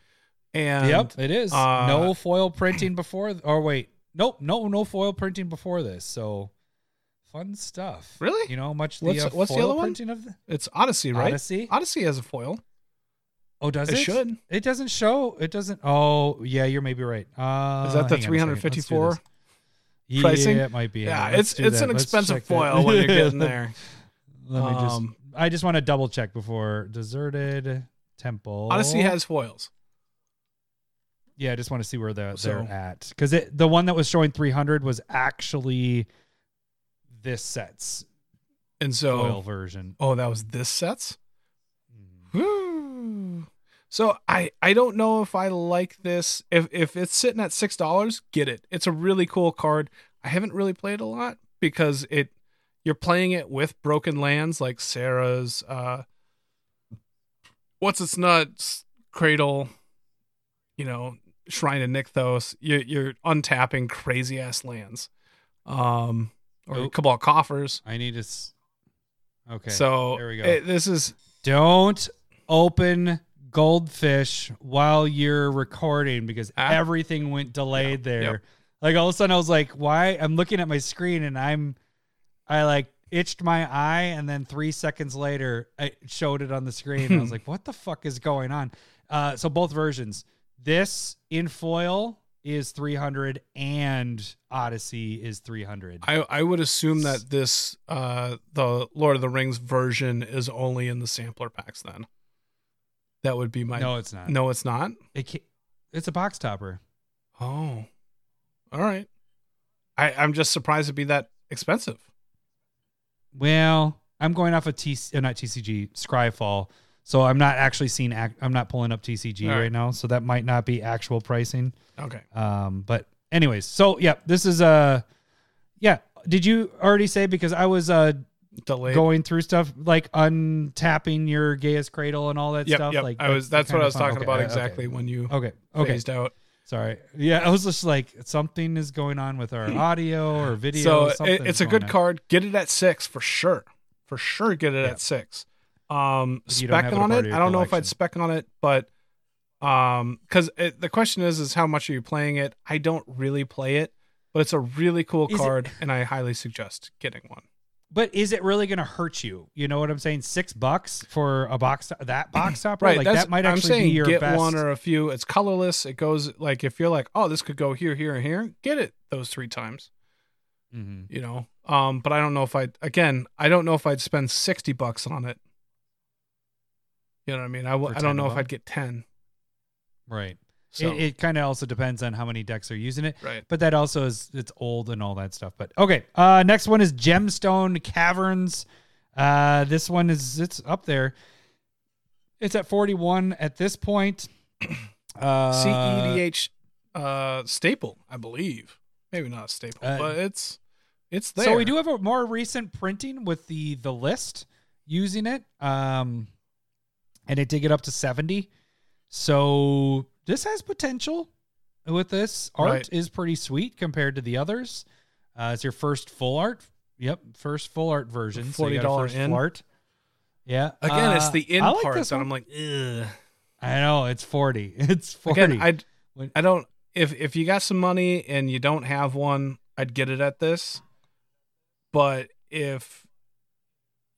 And Yep, it is. uh, no foil printing before. Or wait, nope, no, no foil printing before this. So fun stuff. Really? You know, much the What's- uh, what's the foil other one? printing of the it's Odyssey, right? Odyssey. Odyssey has a foil. Oh, does It it? should. It doesn't show. It doesn't. Oh, yeah, you're maybe right. Uh, Is that the hang on a second. Let's do 354 pricing? Yeah, it might be. Yeah, let's it's it's that. an Let's expensive check that. foil when you're getting there. Let me just. Um, I just want to double check before deserted temple. Odyssey has foils. Yeah, I just want to see where they're So- they're at because it the one that was showing 300 was actually this set's And so foil version. Oh, that was this sets? Mm. Woo. So I I don't know if I like this. If if it's sitting at six dollars, get it. It's a really cool card. I haven't really played a lot because it you're playing it with broken lands like Sarah's uh what's its nuts cradle, you know, Shrine of Nykthos. You you're untapping crazy ass lands. Um or Nope. Cabal coffers. I need to. S- okay. so there we go. it- this is Don't open goldfish while you're recording because Ah. everything went delayed there. yep. Like all of a sudden I was like, why? I'm looking at my screen and I'm, I like itched my eye and then three seconds later I showed it on the screen. I was like, what the fuck is going on? Uh, so both versions. This in foil is 300 and Odyssey is 300. I, I would assume that this uh the Lord of the Rings version is only in the sampler packs then. That would be my no, it's not. No, it's not. It it's a box topper. Oh. All right. I, I'm just surprised it'd be that expensive. Well, I'm going off of T, uh, not TCG, Scryfall. So I'm not actually seeing. Ac- I'm not pulling up TCG right. right. now, so that might not be actual pricing. Okay. Um, but anyways, so yeah, this is uh, yeah. Did you already say because I was uh Delayed. going through stuff like untapping your Gaea's Cradle and all that yep, stuff? yep. Like I was that's what I was fun- talking okay, about okay, exactly when you Okay, okay. phased out. Sorry. Yeah, I was just like something is going on with our audio or video. so it, it's a good on. card. Get it at six for sure. For sure, get it Yeah. at six. Um, If you don't spec it on it. I don't know if I'd spec on it, but Um, because the question is, is how much are you playing it? I don't really play it, but it's a really cool Is it- card, and I highly suggest getting one. But is it really going to hurt you? You know what I'm saying? Six bucks for a box that box topper, Right. Like that might I'm actually saying be your get best. one or a few. It's colorless. It goes like if you're like, oh, this could go here, here, and here. Get it those three times. Mhm. You know. Um, but I don't know if I again, I don't know if I'd spend sixty bucks on it. You know what I mean? I w- For I don't know if? I'd get ten. Right. So It, it kind of also depends on how many decks are using it. right. But that also is it's old and all that stuff. But okay, uh, next one is Gemstone Caverns. Uh, this one is it's up there. It's at 41 at this point. Uh, CEDH uh staple, I believe. Maybe not a staple, Uh, but it's it's there. So we do have a more recent printing with the the list using it, um, and it did get up to 70. So this has potential. With this art Right. is pretty sweet compared to the others. Uh, it's your first full art. Yep, first full art version. So got a $40 first in. full art. Yeah. Again, it's Uh, the in like part this that one. I'm like, ugh. I know it's 40. It's 40. Again, I I don't if if you got some money and you don't have one, I'd get it at this. But if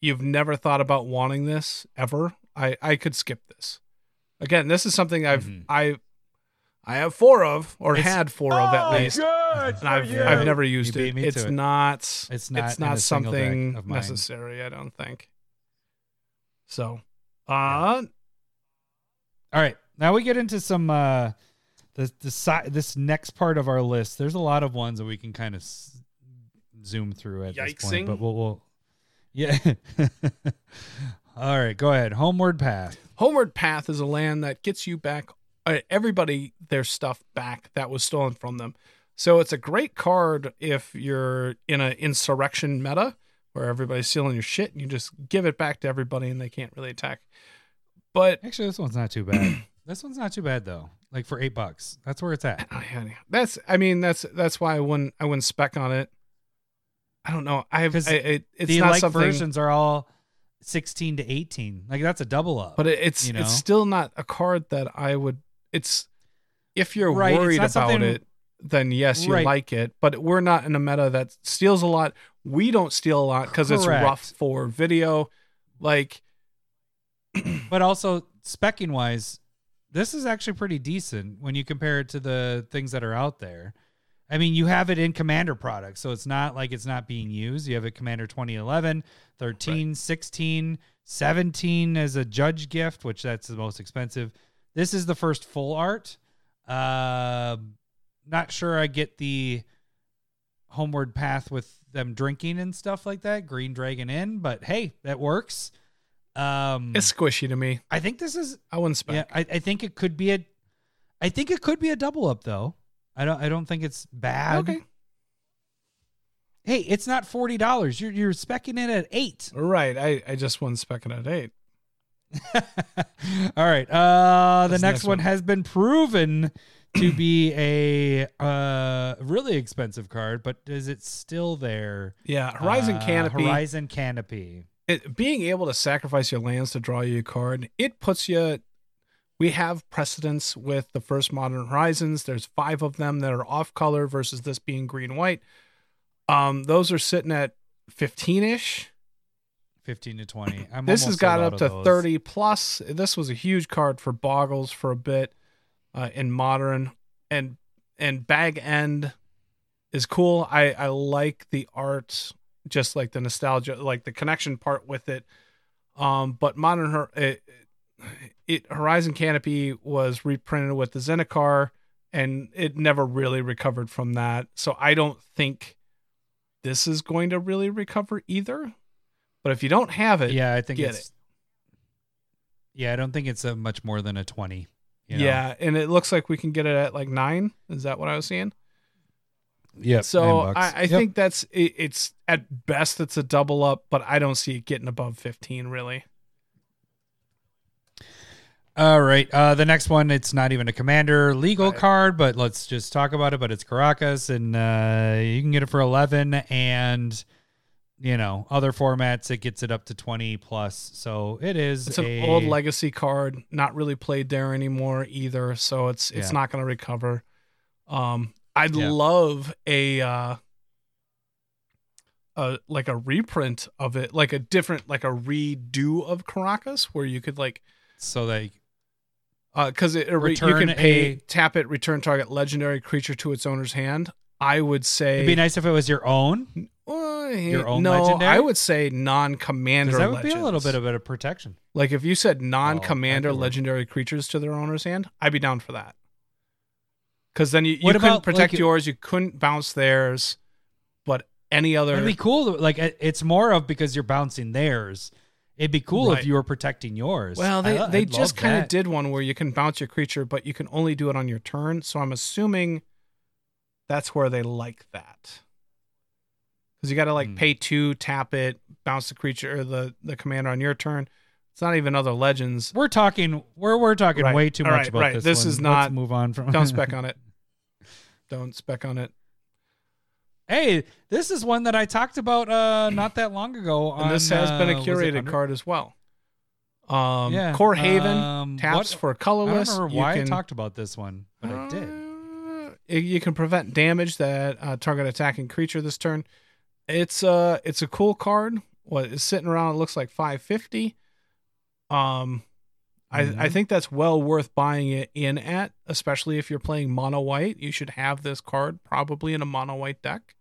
you've never thought about wanting this ever, I I could skip this. Again, this is something I've Mhm. I I have four of or It's- had four of at Oh, least. good And for I've you. I've never used beat it. me to It's it. not It's not it's not a single deck something of necessary, I don't think. So, uh All right, now we get into some uh the the si- this next part of our list. There's a lot of ones that we can kind of s- zoom through at this point, but we'll, we'll yeah. All right, go ahead. Homeward Path. Homeward Path is a land that gets you back uh, everybody their stuff back that was stolen from them. So it's a great card if you're in an insurrection meta where everybody's stealing your shit and you just give it back to everybody and they can't really attack. But Actually, this one's not too bad. this one's not too bad though. Like for eight bucks, that's where it's at. that's I mean that's that's why I wouldn't I wouldn't spec on it. I don't know. I have I, it, it's the not like something versions are all sixteen to eighteen. Like that's a double up. but it's you know? it's still not a card that I would. It's if you're Right, worried about it, then yes, you Right. like it. But we're not in a meta that steals a lot. We don't steal a lot because it's rough for video. Like but also specking wise, this is actually pretty decent when you compare it to the things that are out there. I mean, you have it in Commander products, so it's not like it's not being used. You have it Commander 2011, 13, 16, 17 as a judge gift, which that's the most expensive. This is the first full art. Uh, not sure I get the homeward path with them drinking and stuff like that. Green Dragon Inn, but hey, that works. Um, it's squishy to me. I think this is I wouldn't spec. yeah. I, I think it could be a, I think it could be a double up though. I don't I don't think it's bad. Okay. Hey, it's not forty dollars. You're you're specking it at eight. Right. I, I just wouldn't spec at eight. All right. Uh, the next, next one one? has been proven to be a uh really expensive card, but is it still there? Yeah. Horizon Uh, Canopy. Horizon Canopy. it, being able to sacrifice your lands to draw you a card, it puts you. We have precedence with the first Modern Horizons. There's five of them that are off color versus this being green white. Um, those are sitting at 15 ish. Fifteen to twenty. I'm This has got up to those. 30 plus. This was a huge card for Boggles for a bit uh, in Modern, and and Bag End is cool. I I like the art, just like the nostalgia, like the connection part with it. Um, but Modern Hor- it, it Horizon Canopy was reprinted with the Zendikar, and it never really recovered from that. So I don't think this is going to really recover either. But if you don't have it, Yeah, I think get it's. Yeah, I don't think it's a much more than a twenty. you know? Yeah, and it looks like we can get it at like nine. Is that what I was seeing? Yeah. So. I, I Yep. think that's it, it's at best it's a double up, but I don't see it getting above fifteen really. All right. Uh, the next one, it's not even a commander legal Right. card, but let's just talk about it. But it's Karakas, and uh, you can get it for 11. And you know, other formats it gets it up to 20 plus. So it is It's an a, old legacy card, not really played there anymore either, so it's it's Yeah. not going to recover. Um, I'd Yeah. love a uh, a like a reprint of it, like a different, like a redo of Karakas, where you could like so that because it, you Return can pay a- tap it, return target legendary creature to its owner's hand. I would say it'd be nice if it was your own. Uh, Your own no, legendary? I would say non-commander. That would be a little bit of a protection. Like if you said non-commander work. legendary creatures to their owner's hand, I'd be down for that. Because then you, you What couldn't about, protect like, yours, you couldn't bounce theirs, but any other. It'd be cool. Like it- it's more of because you're bouncing theirs. It'd be cool Right. if you were protecting yours. well, they I- they I'd just kind of did one where you can bounce your creature, but you can only do it on your turn. So I'm assuming that's where they like that. Because you got to like Hmm. pay two, tap it, bounce the creature or the the commander on your turn. It's not even other legends. We're talking. We're we're talking Right. way too All much right, about right. this. This one. is Let's not- move on from. Don't spec on it. Don't spec on it. Hey, this is one that I talked about uh not that long ago. And this on, has been a uh, it curated card as well. Um, Yeah, Kor Haven um, taps what- for I don't colorless. remember You why can- I talked about this one, but I did. Uh, you can prevent damage that uh, target attacking creature this turn. It's uh it's a cool card. What is sitting around? It looks like five fifty. Um, I I Mhm. think that's well worth buying it in at, especially if you're playing mono white. You should have this card probably in a mono white deck.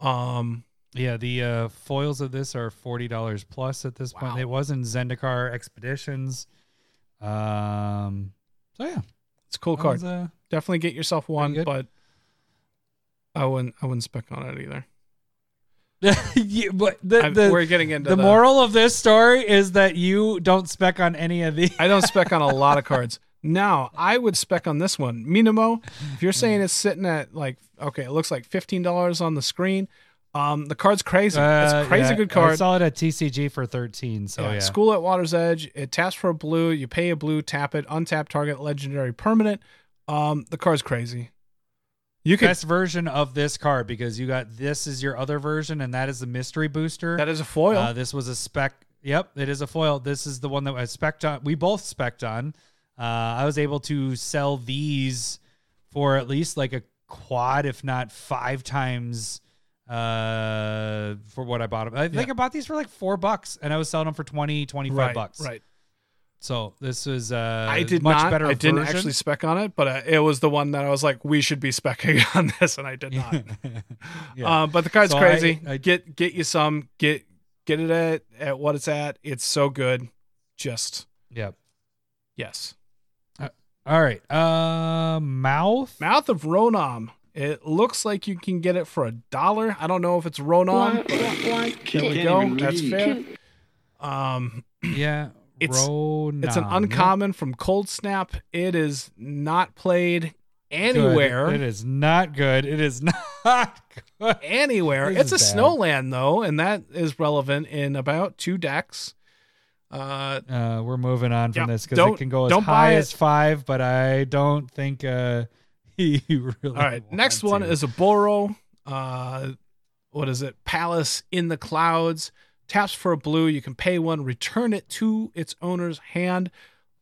Um, Yeah, the uh, foils of this are forty dollars plus at this point. It was in Zendikar Expeditions. Um, so yeah, it's a cool that card. uh, Definitely get yourself one, but I wouldn't I wouldn't spec on it either. yeah, but the, the, we're getting into the moral of this story is that you don't spec on any of these. I don't spec on a lot of cards. Now, I would spec on this one. Minamo, if you're saying it's sitting at like okay, it looks like fifteen dollars on the screen. Um, the card's crazy. Uh, it's crazy yeah, good card. I saw it at TCG for thirteen. So yeah, School at Water's Edge. It taps for a blue. You pay a blue, tap it, untap target, legendary permanent. Um, the card's crazy. You could best version of this card because you got this is your other version and that is the mystery booster. that is a foil. Uh, this was a spec. Yep, it is a foil. This is the one that I spec on. We both spec on. Uh, I was able to sell these for at least like a quad, if not five times uh, for what I bought them. I think Yeah. I bought these for like four bucks and I was selling them for 20, 25 right, bucks. right. So this was uh, I did much not. better I didn't actually spec on it, but uh, it was the one that I was like, we should be specking on this, and I did not. Yeah. Uh, but the card's So I- crazy. I- get get you some. Get get it at at what it's at. It's so good. Just yep. yes. All right. Uh, mouth. Mouth of Ronom. It looks like you can get it for a dollar. I don't know if it's Ronom. but There we go. That's fair. Um, Yeah. It's- Ronan. it's an uncommon from Coldsnap. It is not played Good. anywhere. It is not good. It is not good. anywhere. This It's a is bad. snowland though, and that is relevant in about two decks. Uh, Uh, we're moving on from Yeah, this because it can go as high as five, but I don't think uh, he really. all right, next one to. is Oboro. Uh, what is it? Palace in the clouds. Taps for a blue. You can pay one, return it to its owner's hand.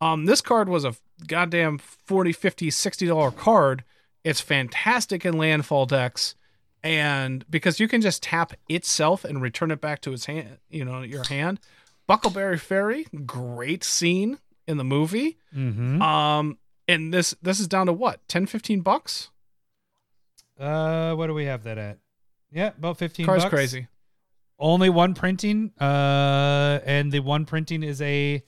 Um, this card was a goddamn 40 50 60 dollar card. It's fantastic in landfall decks. And because you can just tap itself and return it back to its hand, you know, your hand. Bucklebury Ferry, great scene in the movie. Mhm. Um, and this this is down to what 10, 15 bucks. Uh, what do we have that at? Yeah, about fifteen. Card's bucks. crazy. Only one printing. Uh, and the one printing is a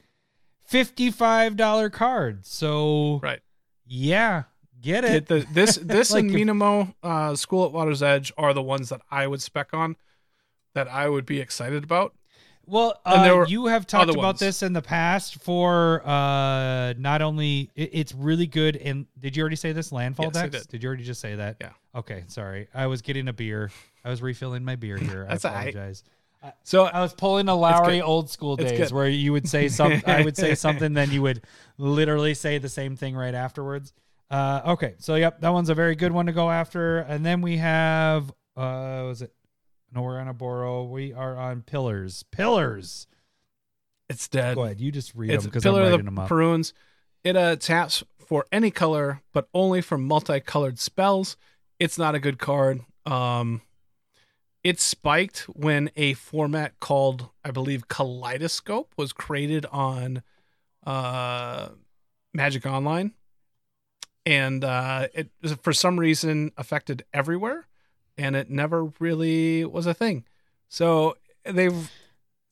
fifty-five dollar card. So Right. yeah, get it. Get the this this Like and Minamo uh, School at Water's Edge are the ones that I would spec on, that I would be excited about. Well, uh, you have talked about ones. this in the past for uh, not only it, it's really good. And did you already say this landfall Yes, decks? did. you already just say that? Yeah. Okay, sorry. I was getting a beer. I was refilling my beer here. That's I apologize. So I was pulling a Lowry old school days where you would say some. I would say something, then you would literally say the same thing right afterwards. Uh, okay, so yep, that one's a very good one to go after. And then we have uh, was it No, we're on Oboro. We are on Pillars. Pillars. It's dead. Go ahead. You just read It's them because I'm writing of them up. Paruns. It uh, taps for any color, but only for multicolored spells. It's not a good card. Um, it spiked when a format called, I believe, Kaleidoscope was created on uh, Magic Online, and uh, it for some reason affected everywhere, and it never really was a thing. So they've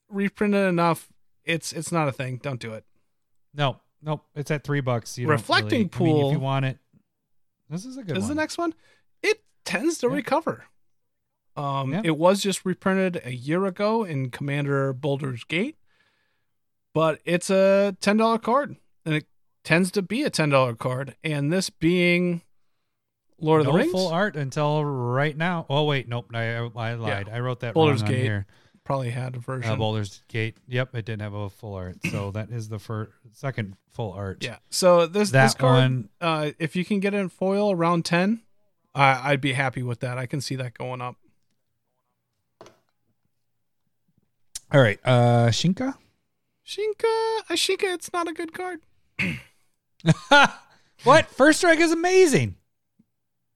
reprinted enough. It's it's not a thing. Don't do it. No, nope. It's at three bucks. You Reflecting really- I mean, Pool. if you want it, this is a good This is the next one. It tends to Yeah. recover. Um, Yeah. It was just reprinted a year ago in Commander Baldur's Gate, but it's a ten dollar card, and it tends to be a ten dollar card. And this being Lord no of the Rings, full art until right now. Oh wait, nope. I, I lied. I wrote that Baldur's wrong on Gate here. probably had a version. Uh, Baldur's Gate. Yep, it didn't have a full art. So that is the first, second full art. yeah. So this that this card, one. uh, if you can get it in foil around ten, I I'd be happy with that. I can see that going up. All right, uh, Shinka. Shinka, a Shinka, it's not a good card. what? First strike is amazing.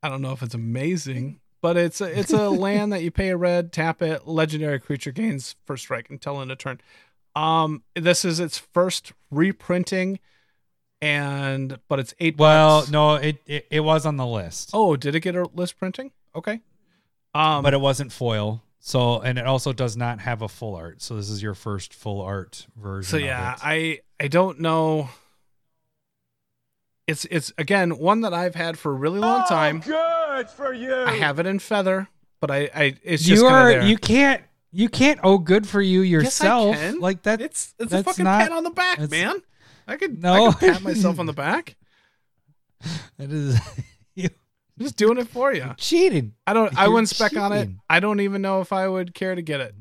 I don't know if it's amazing, but it's a, it's a land that you pay a red, tap it, legendary creature gains first strike until end of turn. Um, this is its first reprinting, and but it's eight. Well, bucks. no, it, it it was on the list, Oh, did it get a list printing? Okay. Um, but it wasn't foil. So, and it also does not have a full art. So this is your first full art version. so yeah. I I don't know. It's it's again one that I've had for a really long time. Oh, Good for you. I have it in feather, but I I it's just you are there. you can't you can't oh good for you Yes, I yourself can. like that. It's it's a that's fucking not- pat on the back, man. I could No. I could pat myself on the back. That is you I'm just doing it for you. cheating. I don't. I You're wouldn't spec on it. I don't even know if I would care to get it.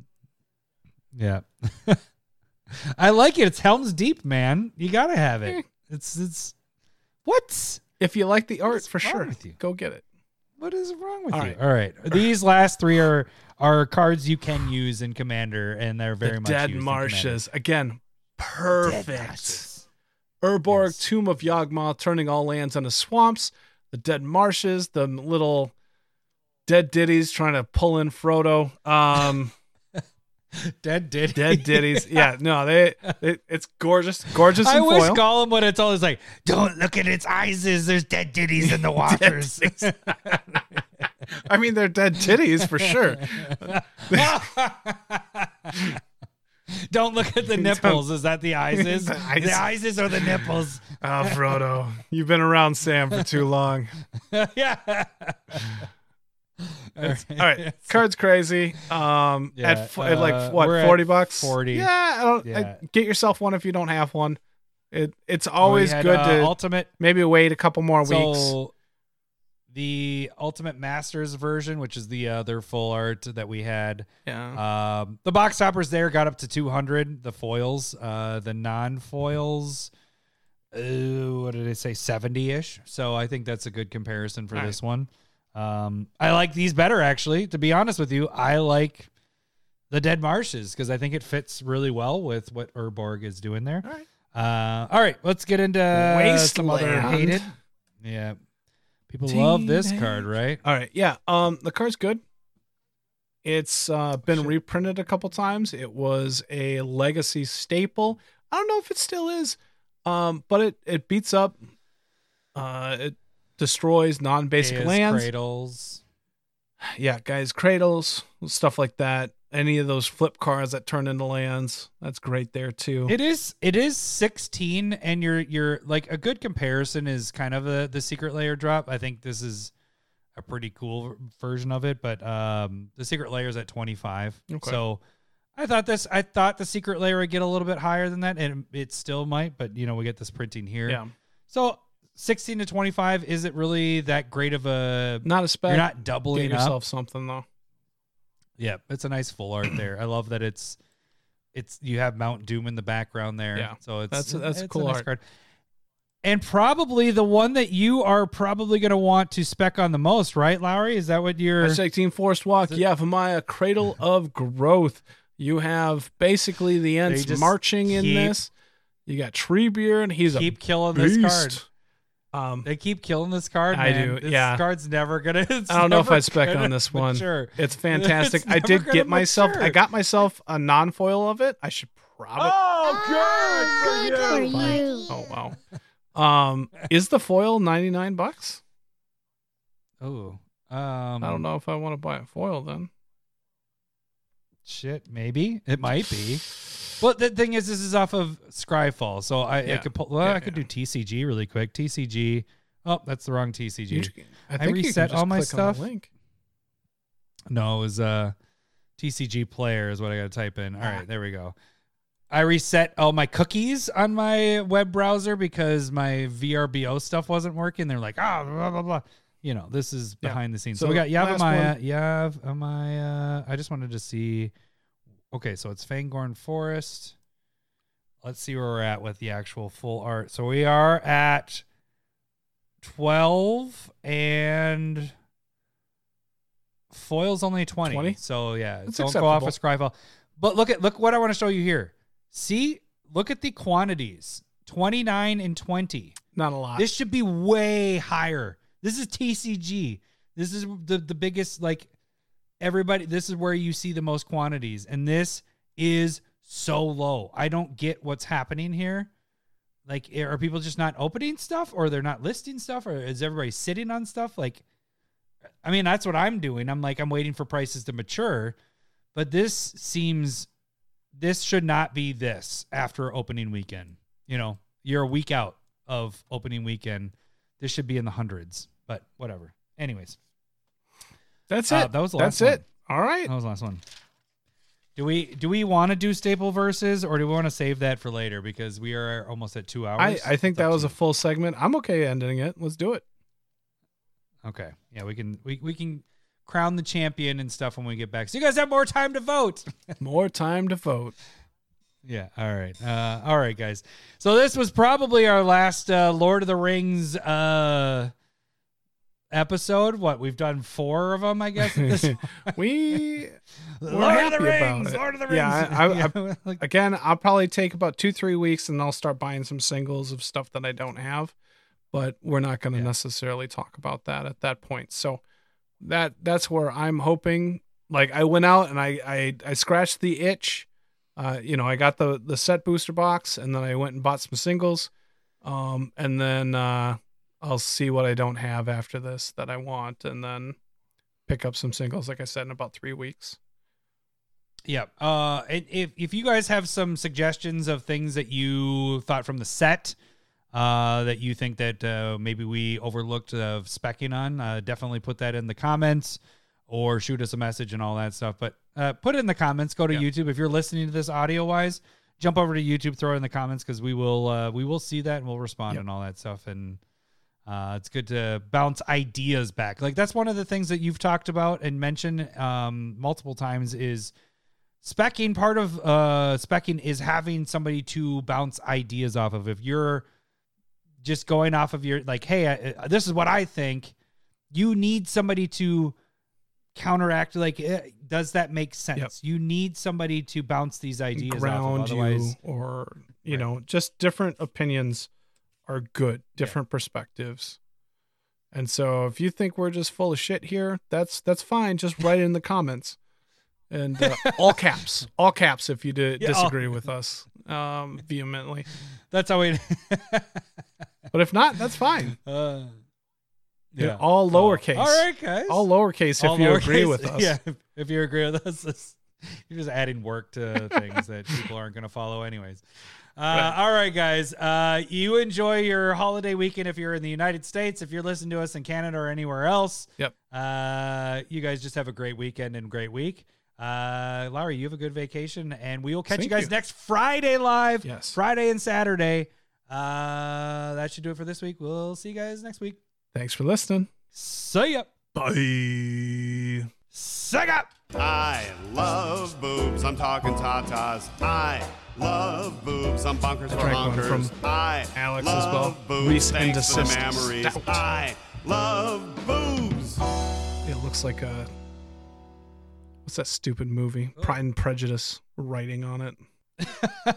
Yeah. I like it. It's Helm's Deep, man. You gotta have Eh. it. It's it's what? If you like the art, for sure, with you? go get it. What is wrong with All you? right. All right. These last three are are cards you can use in Commander, and they're very the much Dead used in Marshes again. Perfect. Marshes. Urborg, Yes. Tomb of Yawgmoth, turning all lands into swamps. The Dead Marshes, the little dead ditties trying to pull in Frodo. Um, Dead did. dead ditties. Yeah, no, they. It, it's gorgeous, gorgeous I wish foil. Gollum would have told us like, "Don't look at its eyes. There's dead ditties in the waters." I mean, they're dead titties for sure. Don't look at the nipples. Is that the eyes? The eyes. the eyes is or the nipples? Oh, Frodo, you've been around Sam for too long. yeah. All right, card's crazy. Um, Yeah, at, f- at like uh, what forty bucks? 40. Yeah, I don't. Yeah. I- get yourself one if you don't have one. It it's always had, good uh, to ultimate. maybe wait a couple more weeks. The Ultimate Masters version, which is the other full art that we had, Yeah. um, the box toppers there got up to 200. The foils, uh, the non foils, uh, what did I say, 70 ish. So I think that's a good comparison for All this one. Um, I like these better, actually. To be honest with you, I like the Dead Marshes because I think it fits really well with what Urborg is doing there. All right. Uh, all right, let's get into some other hated. Yeah, people love this card, right? All right. Yeah. Um, the card's good. It's uh, been Shit. reprinted a couple times. It was a legacy staple. I don't know if it still is. Um, but it it beats up. Uh, it destroys non-basic lands. cradles. yeah, guys, cradles, stuff like that. Any of those flip cards that turn into lands, that's great there too. It is it is 16 and you're you're like a good comparison is kind of the the secret layer drop. I think this is a pretty cool version of it, but um the secret layer is at 25. Okay. So I thought this I thought the secret layer would get a little bit higher than that and it still might, but you know, we get this printing here. yeah, So 16 to 25 is it really that great of a not a spec. you're not Get doubling yourself up? something though. Yeah, it's a nice full art there. I love that it's it's you have Mount Doom in the background there. Yeah, so it's that's- that's it's cool nice art. card. and probably the one that you are probably going to want to spec on the most, right, Lowry? Is that what you're? Hashtag Team Forest Walk. Yeah, Yavimaya, Cradle of Growth. You have basically the just marching in this. You got Treebeard. And he's a keep a killing this card. Beast. Um, They keep killing this card. I man. do, This yeah. card's never gonna. I don't know if never I spec on this one. mature. It's fantastic. It's I did gonna get myself. I got myself a non-foil of it. I should probably. Oh, Oh, good for good you. for you. Oh wow. Um, is the foil ninety nine bucks? Oh, um, I don't know if I want to buy a foil then. Shit, maybe it might be. Well, the thing is, this is off of Scryfall, so I, I Yeah. could pull. Well, Yeah, I could yeah. do TCG really quick. TCG. Oh, that's the wrong TCG. You, I think you can reset just all my click on the stuff. link. No, it was uh TCG player is what I got to type in. All Ah. right, there we go. I reset all my cookies on my web browser because my VRBO stuff wasn't working. They're like, ah, blah, blah, blah. You know, this is Yeah. behind the scenes. So, So we got last Yavimaya, Yavimaya. I just wanted to see. Okay, so it's Fangorn Forest. Let's see where we're at with the actual full art. So we are at 12 and foil's only 20. 20? So yeah, That's don't go off acceptable. of Scryfall. But look at look what I want to show you here. See, look at the quantities. 29 and 20. Not a lot. This should be way higher. This is TCG. This is the the biggest like everybody this is where you see the most quantities and this is so low. I don't get what's happening here. Like eh, are people just not opening stuff or they're not listing stuff or is everybody sitting on stuff like I mean that's what I'm doing. I'm like I'm waiting for prices to mature, but this seems this should not be this after opening weekend. You know, you're a week out of opening weekend. This should be in the hundreds, but whatever. Anyways, That's uh, it. that was the That's last it. All right. that was the last one. Do we do we want to do staple verses or do we want to save that for later because we are almost at two hours? I, I think It's that up was to a full segment. I'm okay ending it. Let's do it. okay. Yeah, we can we, we can crown the champion and stuff when we get back. So you guys have more time to vote. More time to vote. Yeah. All right. Uh, all right, guys. So this was probably our last uh, Lord of the Rings uh, episode. What we've done four of them, I guess. This we Lord of the Rings. Lord of the Rings. Yeah, I- I- Yeah, like- again, I'll probably take about two, three weeks, and I'll start buying some singles of stuff that I don't have. But we're not going to Yeah. necessarily talk about that at that point. So that that's where I'm hoping. Like I went out and I I, I scratched the itch. Uh, you know, I got the the set booster box, and then I went and bought some singles. Um, and then uh, I'll see what I don't have after this that I want, and then pick up some singles. Like I said, in about three weeks. Yeah. Uh, and if if you guys have some suggestions of things that you thought from the set, uh, that you think that uh, maybe we overlooked of specking on, uh, definitely put that in the comments or shoot us a message and all that stuff. But uh, put it in the comments. Go to Yeah. YouTube if you're listening to this audio wise. Jump over to YouTube, throw it in the comments because we will uh, we will see that and we'll respond Yep. and all that stuff. And uh, it's good to bounce ideas back. Like that's one of the things that you've talked about and mentioned um, multiple times is specking part of uh specking is having somebody to bounce ideas off of if you're just going off of your like hey I, this is what i think you need somebody to counteract like eh, does that make sense Yep. you need somebody to bounce these ideas ground off of you or you Right. know just different opinions are good different perspectives. And so if you think we're just full of shit here that's that's fine. Just write it in the comments. And uh, all caps all caps if you di- Yeah, all- disagree with us um vehemently. That's how we but if not that's fine. Uh, Yeah, all lowercase. all right guys. All lowercase if All you agree with us. Yeah, if, if you agree with us, you're just adding work to things that people aren't going to follow, anyways. Uh, Right. All right, guys. Uh, you enjoy your holiday weekend if you're in the United States. If you're listening to us in Canada or anywhere else, Yep. Uh, you guys just have a great weekend and great week. Uh, Larry, you have a good vacation, and we will catch you guys you. next Friday live. Yes. Friday and Saturday. Uh, that should do it for this week. We'll see you guys next week. thanks for listening See ya. bye Sega. I love boobs. I'm talking tatas. I love boobs. I'm bonkers for drank one honkers. from I Alex as love well. boobs. Reese Thanks and for the memories. Stout. I love boobs. It looks like a what's that stupid movie? Pride and Prejudice writing on it.